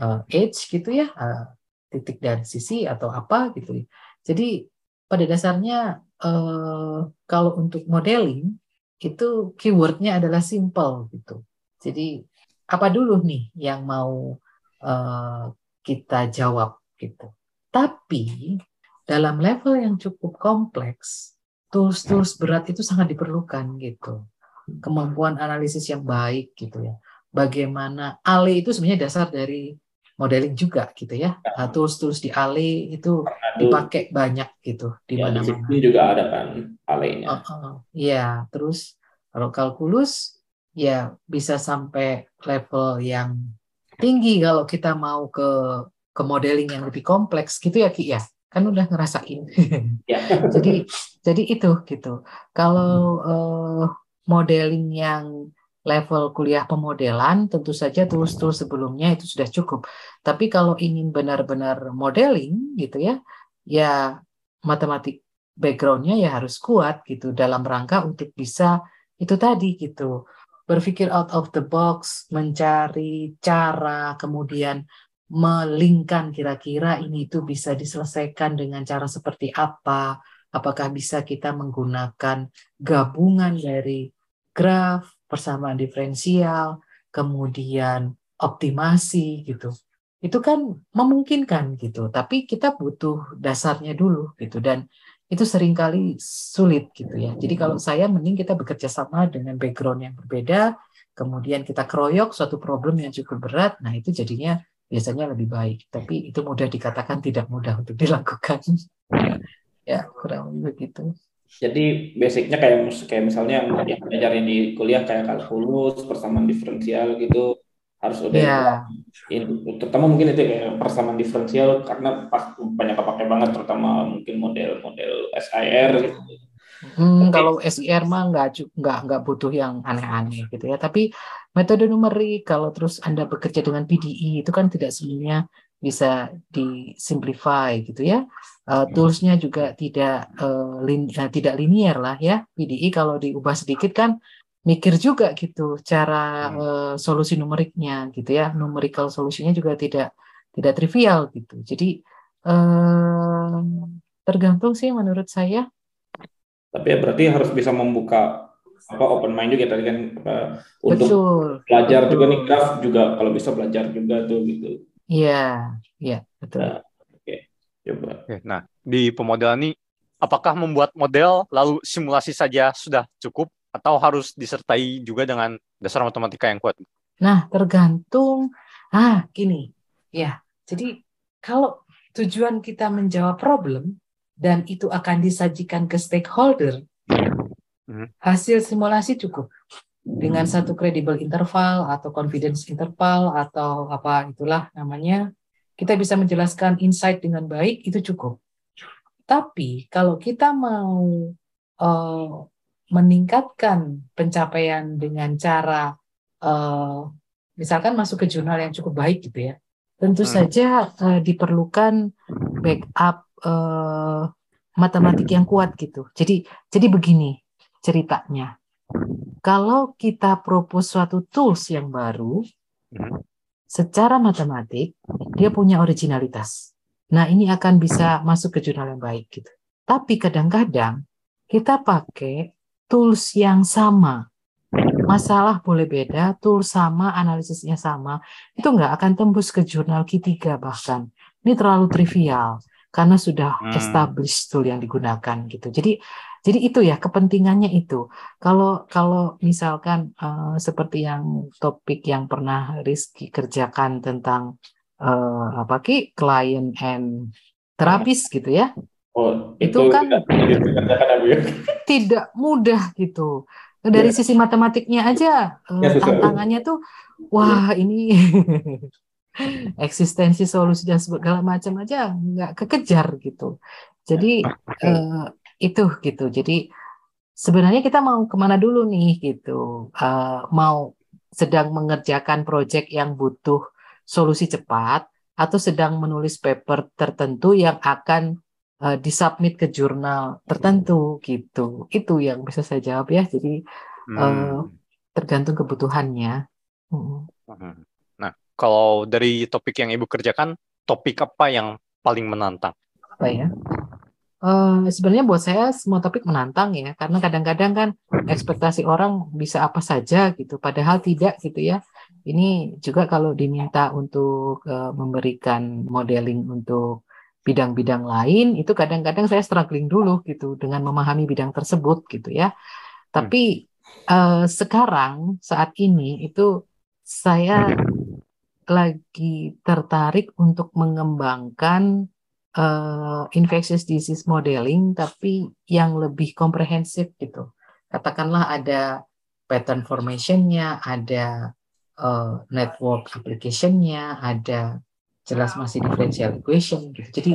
uh, edge gitu ya, uh, titik dan sisi atau apa gitu. Jadi pada dasarnya uh, kalau untuk modeling itu keywordnya adalah simple gitu. Jadi apa dulu nih yang mau uh, kita jawab gitu. Tapi dalam level yang cukup kompleks, tools-tools berat itu sangat diperlukan gitu. Kemampuan analisis yang baik gitu ya. Bagaimana ALE itu sebenarnya dasar dari modeling juga gitu ya. Nah, tools-tools di ALE itu dipakai banyak gitu di ya, mana-mana. Ini juga ada kan ALE-nya. Uh, uh, ya, terus kalau kalkulus ya bisa sampai level yang tinggi kalau kita mau ke ke modeling yang lebih kompleks gitu ya Ki ya. Kan udah ngerasain. Ya. jadi jadi itu gitu. Kalau uh, modeling yang level kuliah pemodelan tentu saja tools-tools sebelumnya itu sudah cukup. Tapi kalau ingin benar-benar modeling gitu ya, ya matematik backgroundnya ya harus kuat gitu dalam rangka untuk bisa itu tadi gitu berpikir out of the box, mencari cara, kemudian melingkan kira-kira ini itu bisa diselesaikan dengan cara seperti apa, apakah bisa kita menggunakan gabungan dari graf, persamaan diferensial, kemudian optimasi gitu. Itu kan memungkinkan gitu, tapi kita butuh dasarnya dulu gitu dan itu sering kali sulit gitu ya. Jadi kalau saya mending kita bekerja sama dengan background yang berbeda, kemudian kita keroyok suatu problem yang cukup berat, nah itu jadinya biasanya lebih baik. Tapi itu mudah dikatakan tidak mudah untuk dilakukan. ya kurang lebih begitu. Jadi basicnya kayak kayak misalnya yang belajarin di kuliah kayak kalkulus, persamaan diferensial gitu harus udah yeah. ini, terutama mungkin itu kayak persamaan diferensial karena pas banyak pakai banget terutama mungkin model-model SIR gitu. Hmm, kalau SIR mah nggak nggak nggak butuh yang aneh-aneh gitu ya. Tapi metode numerik kalau terus anda bekerja dengan PDE itu kan tidak semuanya bisa disimplify gitu ya. Uh, toolsnya juga tidak uh, lin, uh, tidak linear lah ya. PDE kalau diubah sedikit kan mikir juga gitu cara uh, solusi numeriknya gitu ya. Numerical solusinya juga tidak tidak trivial gitu. Jadi uh, tergantung sih menurut saya. Tapi ya berarti harus bisa membuka apa open mind juga tadi kan uh, untuk betul, belajar betul. juga nih graf juga kalau bisa belajar juga tuh gitu. Iya, iya, betul. Nah, Oke, coba. Oke, nah, di pemodelan ini apakah membuat model lalu simulasi saja sudah cukup atau harus disertai juga dengan dasar matematika yang kuat? Nah, tergantung ah gini. Ya, jadi kalau tujuan kita menjawab problem dan itu akan disajikan ke stakeholder. Hasil simulasi cukup dengan satu credible interval atau confidence interval atau apa itulah namanya, kita bisa menjelaskan insight dengan baik itu cukup. Tapi kalau kita mau uh, meningkatkan pencapaian dengan cara uh, misalkan masuk ke jurnal yang cukup baik gitu ya, tentu hmm. saja uh, diperlukan backup uh, matematik yang kuat gitu. Jadi jadi begini ceritanya kalau kita propose suatu tools yang baru, hmm. secara matematik dia punya originalitas. Nah ini akan bisa masuk ke jurnal yang baik gitu. Tapi kadang-kadang kita pakai tools yang sama. Masalah boleh beda, tools sama, analisisnya sama. Itu nggak akan tembus ke jurnal Q3 bahkan. Ini terlalu trivial karena sudah hmm. established tool yang digunakan gitu. Jadi jadi itu ya kepentingannya itu. Kalau kalau misalkan uh, seperti yang topik yang pernah Rizky kerjakan tentang uh, apa ki client and terapis gitu ya. Oh, itu, itu kan ya? tidak mudah gitu. Dari ya. sisi matematiknya aja uh, ya, tantangannya tuh wah ya. ini eksistensi solusi dan segala macam aja nggak kekejar gitu. Jadi uh, itu gitu. Jadi sebenarnya kita mau ke mana dulu nih gitu. Uh, mau sedang mengerjakan proyek yang butuh solusi cepat atau sedang menulis paper tertentu yang akan uh, disubmit ke jurnal tertentu gitu. Itu yang bisa saya jawab ya. Jadi hmm. uh, tergantung kebutuhannya. Hmm. Kalau dari topik yang ibu kerjakan, topik apa yang paling menantang? Apa ya? Uh, sebenarnya buat saya semua topik menantang ya, karena kadang-kadang kan ekspektasi orang bisa apa saja gitu, padahal tidak gitu ya. Ini juga kalau diminta untuk uh, memberikan modeling untuk bidang-bidang lain, itu kadang-kadang saya struggling dulu gitu dengan memahami bidang tersebut gitu ya. Tapi uh, sekarang saat ini itu saya lagi tertarik untuk mengembangkan uh, infectious disease modeling tapi yang lebih komprehensif gitu. Katakanlah ada pattern formation-nya, ada uh, network application-nya, ada jelas masih differential equation gitu. Jadi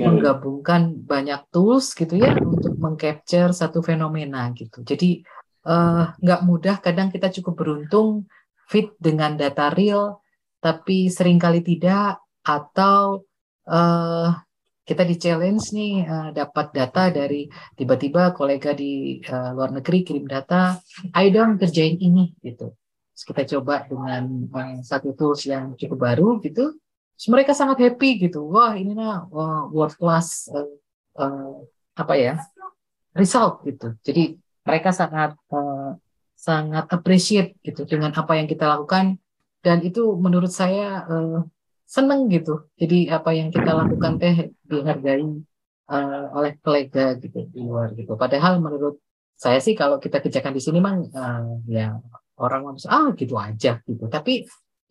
menggabungkan banyak tools gitu ya untuk mengcapture satu fenomena gitu. Jadi uh, nggak mudah, kadang kita cukup beruntung fit dengan data real, tapi sering kali tidak atau uh, kita di challenge nih uh, dapat data dari tiba-tiba kolega di uh, luar negeri kirim data, ayo dong kerjain ini gitu. Terus kita coba dengan uh, satu tools yang cukup baru gitu. Terus mereka sangat happy gitu. Wah ini nah uh, world class uh, uh, apa ya result gitu. Jadi mereka sangat uh, sangat appreciate gitu dengan apa yang kita lakukan dan itu menurut saya uh, seneng gitu. Jadi apa yang kita lakukan teh dihargai uh, oleh kolega gitu di luar gitu. Padahal menurut saya sih kalau kita kerjakan di sini mang uh, ya orang bisa ah gitu aja gitu. Tapi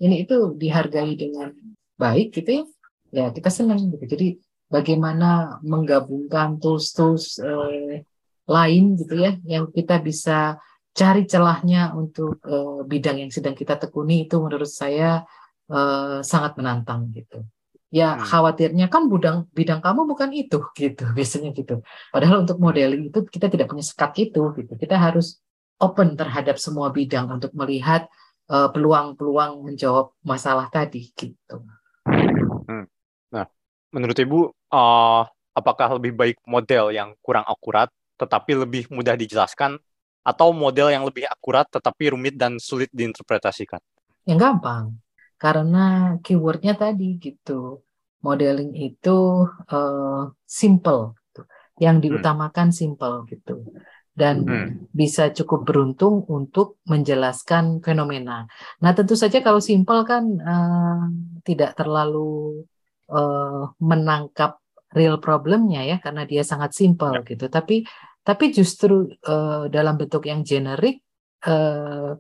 ini itu dihargai dengan baik gitu ya. Ya kita senang gitu. Jadi bagaimana menggabungkan tools-tools uh, lain gitu ya yang kita bisa cari celahnya untuk uh, bidang yang sedang kita tekuni itu menurut saya uh, sangat menantang gitu. Ya hmm. khawatirnya kan bidang bidang kamu bukan itu gitu biasanya gitu. Padahal untuk modeling itu kita tidak punya sekat itu gitu. Kita harus open terhadap semua bidang untuk melihat eh, peluang-peluang uh, menjawab masalah tadi gitu. Hmm. Nah, menurut ibu uh, apakah lebih baik model yang kurang akurat tetapi lebih mudah dijelaskan atau model yang lebih akurat tetapi rumit dan sulit diinterpretasikan? Yang gampang karena keywordnya tadi gitu modeling itu uh, simple gitu. yang hmm. diutamakan simple gitu dan hmm. bisa cukup beruntung untuk menjelaskan fenomena. Nah tentu saja kalau simple kan uh, tidak terlalu uh, menangkap real problemnya ya karena dia sangat simple ya. gitu. Tapi tapi justru uh, dalam bentuk yang generik uh,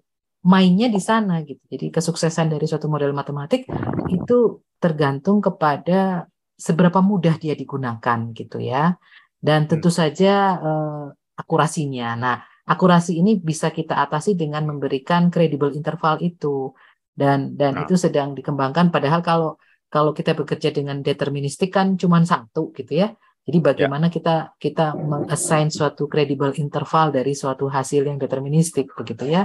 mainnya di sana gitu. Jadi kesuksesan dari suatu model matematik itu tergantung kepada seberapa mudah dia digunakan gitu ya. Dan hmm. tentu saja uh, akurasinya. Nah, akurasi ini bisa kita atasi dengan memberikan credible interval itu. Dan dan nah. itu sedang dikembangkan padahal kalau kalau kita bekerja dengan deterministik kan cuma satu gitu ya. Jadi bagaimana ya. kita kita mengassign suatu credible interval dari suatu hasil yang deterministik begitu ya. Ya.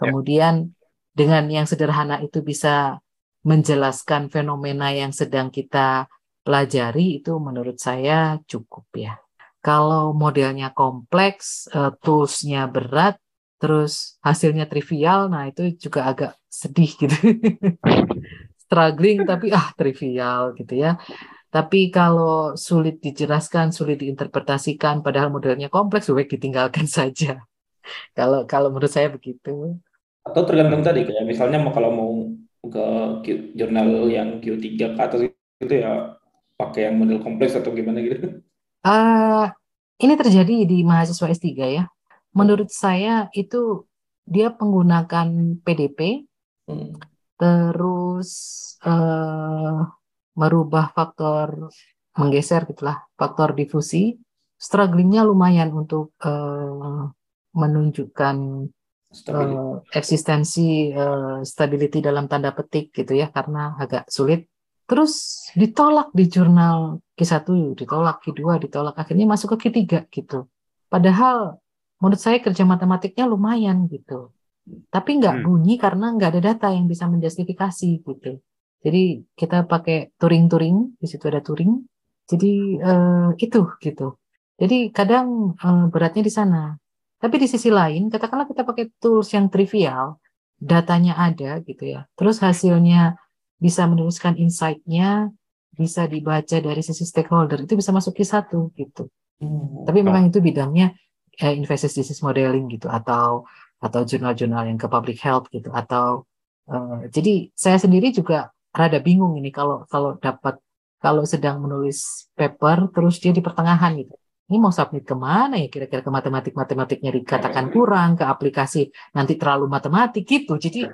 Kemudian dengan yang sederhana itu bisa menjelaskan fenomena yang sedang kita pelajari itu menurut saya cukup ya. Kalau modelnya kompleks, uh, toolsnya berat, terus hasilnya trivial, nah itu juga agak sedih gitu. Struggling tapi ah trivial gitu ya. Tapi kalau sulit dijelaskan, sulit diinterpretasikan, padahal modelnya kompleks, baik ditinggalkan saja. Kalau kalau menurut saya begitu. Atau tergantung tadi kayak misalnya mau kalau mau ke Q, jurnal yang Q3 ke atas itu ya pakai yang model kompleks atau gimana gitu? Uh, ini terjadi di mahasiswa S3 ya. Menurut saya itu dia menggunakan PDP, hmm. terus uh, merubah faktor menggeser gitulah faktor difusi. Strugglingnya lumayan untuk uh, menunjukkan uh, eksistensi uh, stability dalam tanda petik gitu ya karena agak sulit. Terus ditolak di jurnal Q1, ditolak Q2, ditolak akhirnya masuk ke Q3 gitu. Padahal menurut saya kerja matematiknya lumayan gitu. Tapi nggak Hmm. bunyi karena nggak ada data yang bisa menjustifikasi gitu. Jadi kita pakai Turing-Turing, di situ ada Turing. Jadi eh, itu gitu. Jadi kadang eh, beratnya di sana. Tapi di sisi lain, katakanlah kita pakai tools yang trivial, datanya ada gitu ya. Terus hasilnya bisa menuliskan insight-nya, bisa dibaca dari sisi stakeholder, itu bisa masuk Q1 gitu. Tapi memang itu bidangnya eh, disease modeling gitu atau atau jurnal-jurnal yang ke public health gitu atau eh, jadi saya sendiri juga rada bingung ini kalau kalau dapat kalau sedang menulis paper terus dia di pertengahan gitu. Ini mau submit ke mana ya kira-kira ke matematik matematiknya dikatakan kurang ke aplikasi nanti terlalu matematik gitu. Jadi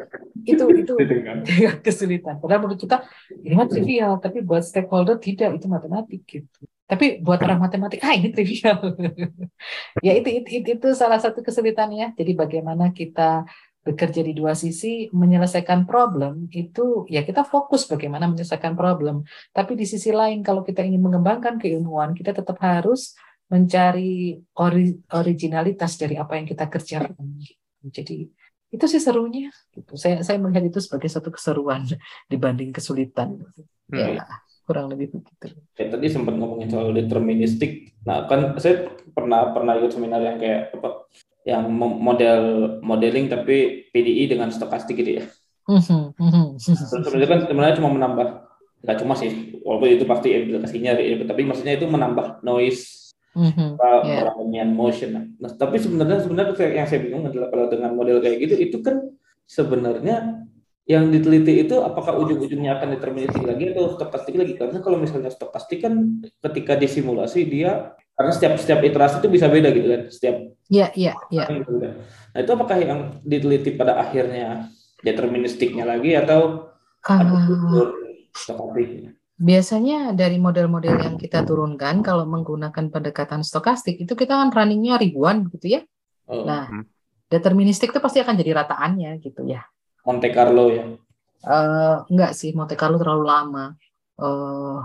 itu itu kesulitan. Padahal menurut kita ini mah trivial, tapi buat stakeholder tidak itu matematik gitu. Tapi buat orang matematik, ah ini trivial. ya itu, itu itu itu salah satu kesulitannya. Jadi bagaimana kita bekerja di dua sisi menyelesaikan problem itu ya kita fokus bagaimana menyelesaikan problem. Tapi di sisi lain kalau kita ingin mengembangkan keilmuan, kita tetap harus mencari ori- originalitas dari apa yang kita kerjakan. Jadi itu sih serunya. Gitu. Saya saya melihat itu sebagai satu keseruan dibanding kesulitan. Ya kurang lebih begitu. Ya, tadi sempat ngomongin soal deterministik. Nah kan saya pernah pernah ikut seminar yang kayak apa yang mo- model modeling tapi PDI dengan stokastik gitu ya. Mhm, mhm. Terus sebenarnya kan sebenarnya cuma menambah nggak cuma sih walaupun itu pasti implikasinya tapi maksudnya itu menambah noise ya. peralihan motion. Nah, tapi sebenarnya sebenarnya yang saya bingung adalah kalau dengan model kayak gitu itu kan sebenarnya yang diteliti itu apakah ujung-ujungnya akan deterministik lagi atau stokastik lagi? Karena kalau misalnya stokastik kan ketika disimulasi dia karena setiap setiap iterasi itu bisa beda gitu kan, setiap Ya, ya, ya. kan bisa beda. Nah itu apakah yang diteliti pada akhirnya deterministiknya lagi atau ada Ah, unsur stokastiknya? biasanya dari model-model yang kita turunkan kalau menggunakan pendekatan stokastik itu kita kan runningnya ribuan gitu ya. Oh, Nah, deterministik itu pasti akan jadi rataannya gitu ya. Monte Carlo ya. Eh, enggak sih, Monte Carlo terlalu lama. Eh,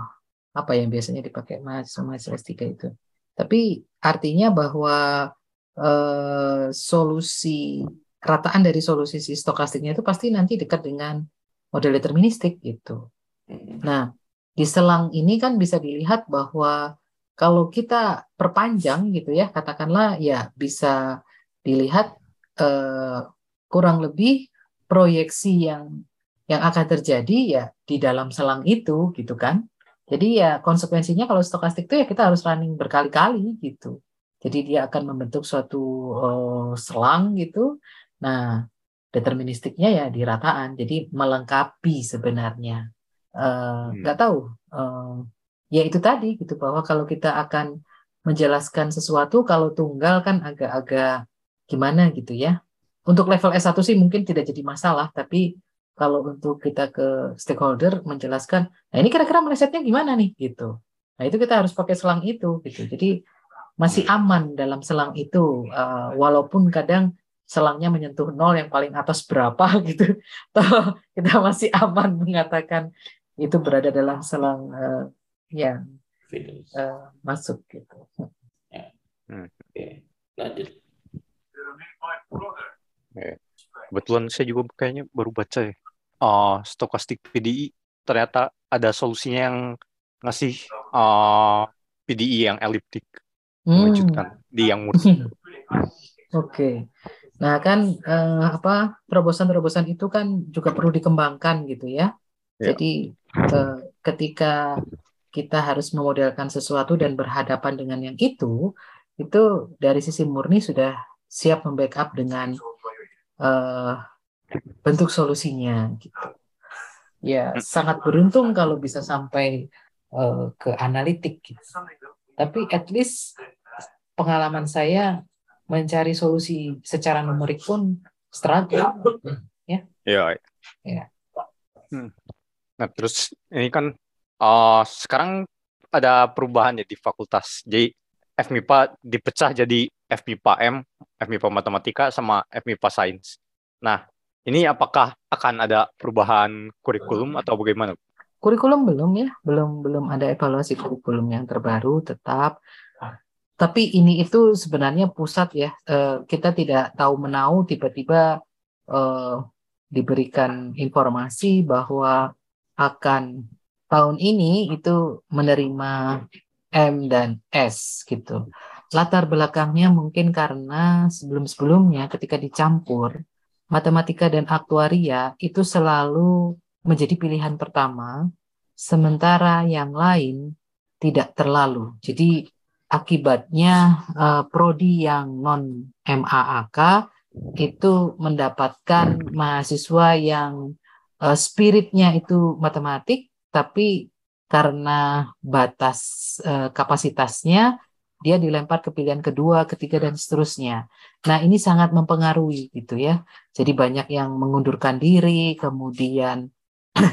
apa yang biasanya dipakai mahasiswa mahasiswa S3 itu. Tapi artinya bahwa eh, solusi rataan dari solusi si stokastiknya itu pasti nanti dekat dengan model deterministik gitu. Nah, di selang ini kan bisa dilihat bahwa kalau kita perpanjang gitu ya, katakanlah ya bisa dilihat eh, kurang lebih proyeksi yang yang akan terjadi ya di dalam selang itu gitu kan. Jadi ya konsekuensinya kalau stokastik itu ya kita harus running berkali-kali gitu. Jadi dia akan membentuk suatu eh, selang gitu. Nah, deterministiknya ya di rataan. Jadi melengkapi sebenarnya. Eh, nggak tahu. Eh, ya itu tadi gitu bahwa kalau kita akan menjelaskan sesuatu kalau tunggal kan agak-agak gimana gitu ya. Untuk level S1 sih mungkin tidak jadi masalah, tapi kalau untuk kita ke stakeholder menjelaskan, nah ini kira-kira melesetnya gimana nih gitu. Nah itu kita harus pakai selang itu gitu. Jadi masih aman dalam selang itu, eh, walaupun kadang selangnya menyentuh nol yang paling atas berapa gitu, toh kita masih aman mengatakan itu berada dalam selang eh, yang eh, masuk gitu. Oke, lanjut. Kebetulan saya juga kayaknya baru baca ya. Uh, stokastik PDI ternyata ada solusinya yang ngasih uh, PDI yang eliptik Hmm. di yang murni. Oke. Nah, kan eh, apa terobosan-terobosan itu kan juga perlu dikembangkan gitu ya. Ya. Jadi eh, ketika kita harus memodelkan sesuatu dan berhadapan dengan yang itu, itu dari sisi murni sudah siap membackup dengan eh, bentuk solusinya gitu. Ya, sangat beruntung kalau bisa sampai eh, ke analitik gitu. Tapi at least pengalaman saya mencari solusi secara numerik pun struggle. Ya. Ya. Hmm. Nah, terus ini kan uh, sekarang ada perubahan ya di fakultas. Jadi FMIPA dipecah jadi FMIPA M, FMIPA Matematika sama FMIPA Sains. Nah, ini apakah akan ada perubahan kurikulum atau bagaimana? Kurikulum belum ya, belum belum ada evaluasi kurikulum yang terbaru tetap tapi ini itu sebenarnya pusat ya. Eh, kita tidak tahu menau tiba-tiba eh, diberikan informasi bahwa akan tahun ini itu menerima M dan S gitu. Latar belakangnya mungkin karena sebelum-sebelumnya ketika dicampur matematika dan aktuaria itu selalu menjadi pilihan pertama, sementara yang lain tidak terlalu. Jadi akibatnya uh, prodi yang non MAAK itu mendapatkan mahasiswa yang uh, spiritnya itu matematik, tapi karena batas uh, kapasitasnya dia dilempar ke pilihan kedua, ketiga dan seterusnya. Nah ini sangat mempengaruhi gitu ya. Jadi banyak yang mengundurkan diri, kemudian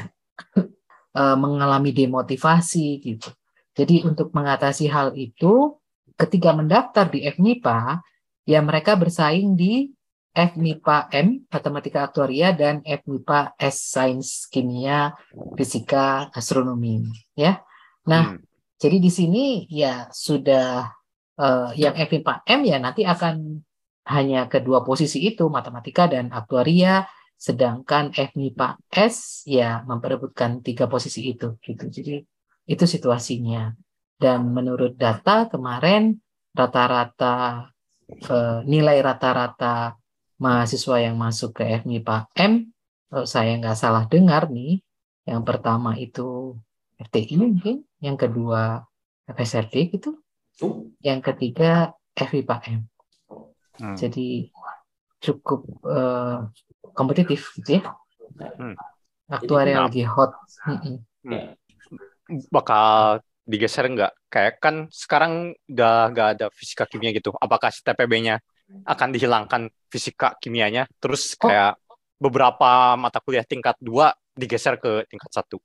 mengalami demotivasi gitu. Jadi untuk mengatasi hal itu, ketika mendaftar di FMIPA, ya mereka bersaing di FMIPA M, Matematika Aktuaria, dan FMIPA S, Sains Kimia, Fisika, Astronomi. Ya, Nah, hmm. jadi di sini ya sudah uh, yang FMIPA M ya nanti akan hanya kedua posisi itu, Matematika dan Aktuaria, sedangkan FMIPA S ya memperebutkan tiga posisi itu gitu. Jadi itu situasinya. Dan menurut data kemarin rata-rata eh, nilai rata-rata mahasiswa yang masuk ke FMIPA M, kalau saya nggak salah dengar nih, yang pertama itu FTI mungkin, yang kedua FSRD gitu, yang ketiga FIPA M. Hmm. Jadi cukup uh, kompetitif gitu ya. Hmm. Aktuarial lagi hot. Hmm bakal digeser nggak? Kayak kan sekarang udah nggak ada fisika kimia gitu. Apakah TPB-nya akan dihilangkan fisika kimianya? Terus oh. kayak oh. beberapa mata kuliah tingkat dua digeser ke tingkat satu?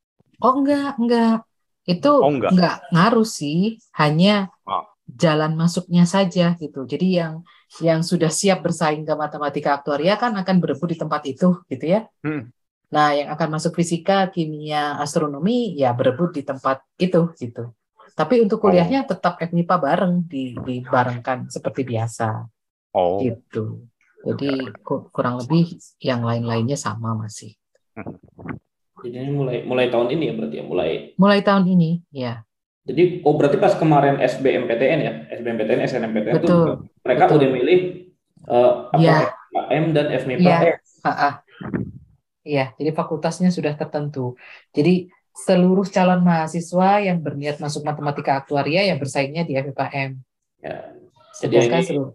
Oh enggak, enggak. Itu oh, enggak. enggak ngaruh sih. Hanya oh. jalan masuknya saja gitu. Jadi yang yang sudah siap bersaing ke matematika aktuaria kan akan berebut di tempat itu gitu ya. Hmm. Nah, yang akan masuk fisika, kimia, astronomi ya berebut di tempat itu gitu. Tapi untuk kuliahnya oh. tetap FMIPA bareng di dibarengkan seperti biasa. Oh. Gitu. Jadi kurang lebih yang lain-lainnya sama masih. Jadi ini mulai mulai tahun ini ya berarti ya mulai. Mulai tahun ini, ya. Jadi oh berarti pas kemarin SBMPTN ya, SBMPTN, SNMPTN Betul. itu mereka Betul. udah milih uh, apa ya. M dan FMIPA ya. -ha. Iya, jadi fakultasnya sudah tertentu. Jadi seluruh calon mahasiswa yang berniat masuk matematika aktuaria yang bersaingnya di FPM. Ya. Jadi ini, seluruh,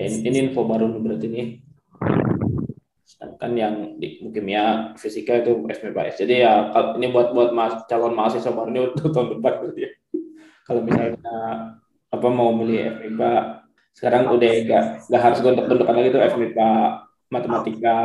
ini, ini info baru berarti ini. Sedangkan yang di kimia fisika itu SPPS. Jadi ya ini buat buat mas, calon mahasiswa baru ini untuk tahun depan berarti ya. Kalau misalnya apa mau milih FMIPA sekarang udah gak, gak harus gontok-gontokan lagi tuh FMIPA matematika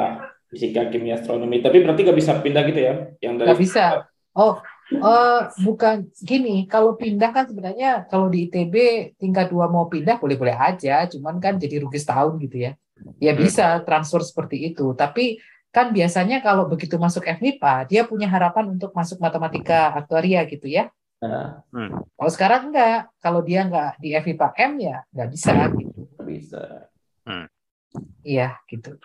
fisika, kimia, astronomi. Tapi berarti nggak bisa pindah gitu ya? Yang dari nggak bisa. Oh, uh, bukan gini. Kalau pindah kan sebenarnya kalau di ITB tingkat dua mau pindah boleh-boleh aja. Cuman kan jadi rugi setahun gitu ya. Ya hmm. bisa transfer seperti itu. Tapi kan biasanya kalau begitu masuk FMIPA, dia punya harapan untuk masuk matematika aktuaria gitu ya. Nah. Hmm. Kalau sekarang enggak, kalau dia enggak di FIPA M ya nggak bisa gitu. Bisa. Hmm. Iya, gitu.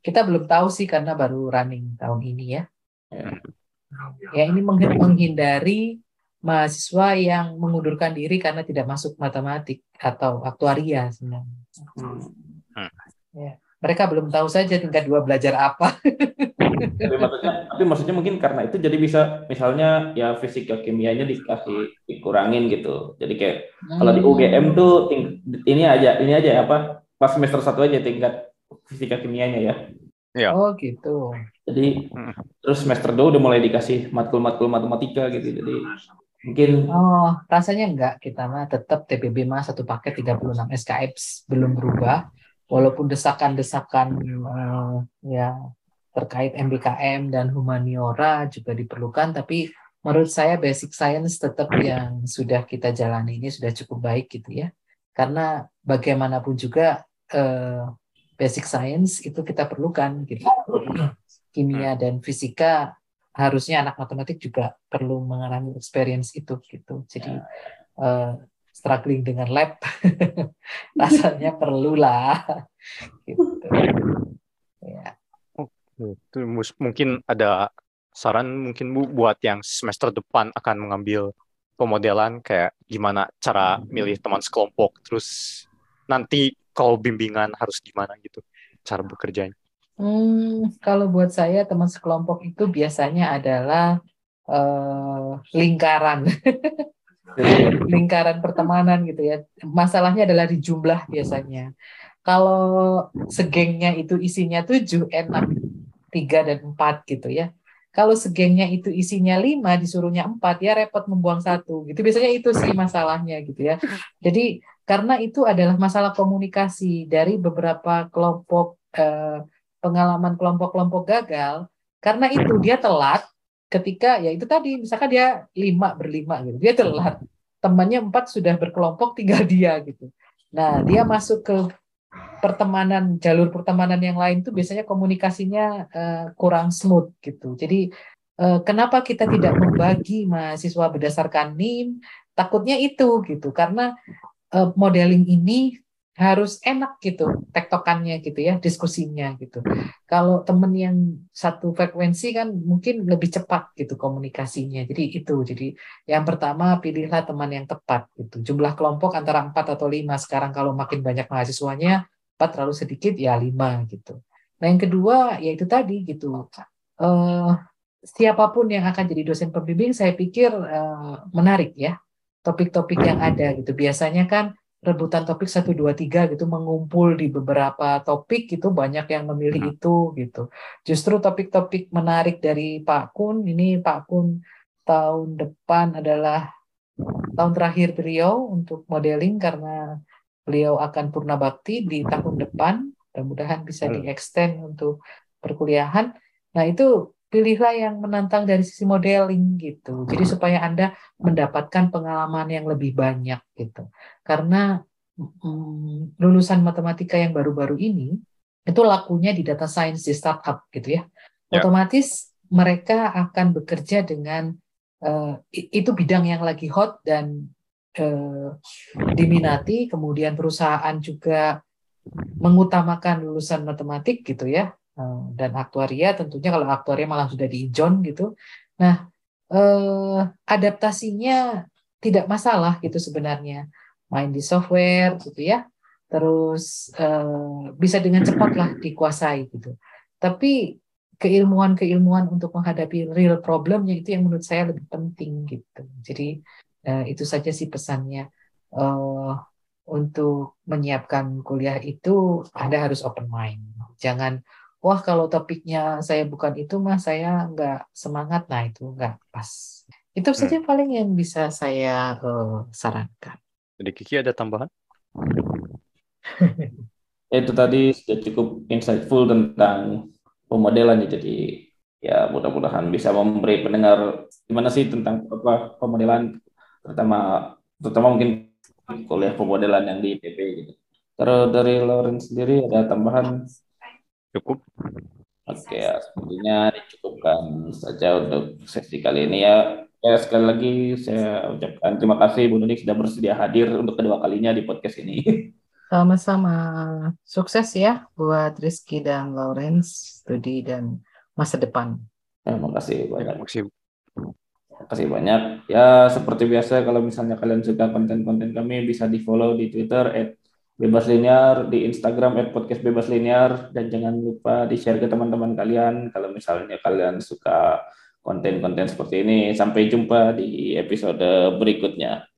kita belum tahu sih karena baru running tahun ini ya. Ya, ini menghindari mahasiswa yang mengundurkan diri karena tidak masuk matematik atau aktuaria sebenarnya. Hmm. Ya, mereka belum tahu saja tingkat dua belajar apa. tapi maksudnya, tapi maksudnya mungkin karena itu jadi bisa misalnya ya fisika kimianya dikasih dikurangin gitu. Jadi kayak hmm. kalau di UGM tuh ini aja ini aja apa pas semester satu aja tingkat fisika kimianya ya. Ya. Oh gitu. Jadi hmm. terus semester dua udah mulai dikasih matkul-matkul matematika gitu. Jadi mungkin Oh, rasanya enggak kita mah tetap TPB mah satu paket 36 SKS belum berubah walaupun desakan-desakan uh, ya terkait MBKM dan humaniora juga diperlukan tapi menurut saya basic science tetap yang sudah kita jalani ini sudah cukup baik gitu ya. Karena bagaimanapun juga uh, basic science itu kita perlukan gitu. Kimia dan fisika harusnya anak matematik juga perlu mengalami experience itu gitu. Jadi uh, struggling dengan lab. Rasanya perlulah gitu. Ya. Itu mungkin ada saran mungkin Bu buat yang semester depan akan mengambil pemodelan kayak gimana cara milih teman sekelompok terus nanti kalau bimbingan harus gimana gitu cara bekerjanya? Hmm, kalau buat saya teman sekelompok itu biasanya adalah uh, lingkaran, lingkaran pertemanan gitu ya. Masalahnya adalah di jumlah biasanya. Kalau segengnya itu isinya tujuh, enak tiga dan empat gitu ya. Kalau segengnya itu isinya lima, disuruhnya empat, ya repot membuang satu. Gitu biasanya itu sih masalahnya gitu ya. Jadi karena itu adalah masalah komunikasi dari beberapa kelompok. Uh, pengalaman kelompok-kelompok gagal karena itu dia telat ketika ya itu tadi misalkan dia lima berlima gitu dia telat. Temannya empat sudah berkelompok tinggal dia gitu. Nah dia masuk ke pertemanan jalur pertemanan yang lain tuh biasanya komunikasinya uh, kurang smooth gitu. Jadi uh, kenapa kita tidak membagi mahasiswa berdasarkan nim? Takutnya itu gitu karena uh, modeling ini harus enak gitu tektokannya gitu ya diskusinya gitu. Kalau temen yang satu frekuensi kan mungkin lebih cepat gitu komunikasinya. Jadi itu jadi yang pertama pilihlah teman yang tepat gitu. Jumlah kelompok antara empat atau lima. Sekarang kalau makin banyak mahasiswanya empat terlalu sedikit ya lima gitu. Nah yang kedua yaitu tadi gitu. Uh, siapa pun yang akan jadi dosen pembimbing saya pikir uh, menarik ya topik-topik yang ada gitu. Biasanya kan rebutan topik satu dua tiga gitu mengumpul di beberapa topik gitu banyak yang memilih hmm. itu gitu. Justru topik-topik menarik dari Pak Kun ini Pak Kun tahun depan adalah tahun terakhir beliau untuk modeling karena beliau akan purna bakti di tahun depan. Mudah-mudahan bisa di-extend untuk perkuliahan. Nah, itu pilihlah yang menantang dari sisi modeling gitu. Jadi supaya Anda mendapatkan pengalaman yang lebih banyak gitu. Karena hmm, lulusan matematika yang baru-baru ini itu lakunya di data science di startup gitu ya. ya. Otomatis mereka akan bekerja dengan uh, itu bidang yang lagi hot dan uh, diminati, kemudian perusahaan juga mengutamakan lulusan matematik gitu ya Eh, dan aktuaria tentunya kalau aktuaria malah sudah di John gitu. Nah, eh, adaptasinya tidak masalah gitu sebenarnya. Main di software gitu ya. Terus eh, bisa dengan cepat lah dikuasai gitu. Tapi keilmuan-keilmuan untuk menghadapi real problemnya itu yang menurut saya lebih penting gitu. Jadi eh, itu saja sih pesannya. Uh, untuk menyiapkan kuliah itu Anda harus open mind. Jangan wah kalau topiknya saya bukan itu mah saya nggak semangat. Nah itu nggak pas. Itu hmm. saja paling yang bisa saya uh, sarankan. Jadi Kiki ada tambahan? Itu tadi sudah cukup insightful tentang pemodelan ya. Jadi ya mudah-mudahan bisa memberi pendengar gimana sih tentang apa pemodelan terutama terutama mungkin kuliah pemodelan yang di IPB gitu. Terus dari Lawrence sendiri ada tambahan Cukup. Oke ya, sepertinya dicukupkan saja untuk sesi kali ini ya. Ya sekali lagi saya ucapkan terima kasih Bu Nunik sudah bersedia hadir untuk kedua kalinya di podcast ini. Sama-sama. Sukses ya buat Rizky dan Lawrence, studi dan masa depan. Terima kasih banyak. Terima kasih. Terima kasih banyak. Ya seperti biasa kalau misalnya kalian suka konten-konten kami bisa di follow di Twitter at Bebas Linear di Instagram at podcast Bebas Linear dan jangan lupa di share ke teman-teman kalian kalau misalnya kalian suka konten-konten seperti ini. Sampai jumpa di episode berikutnya.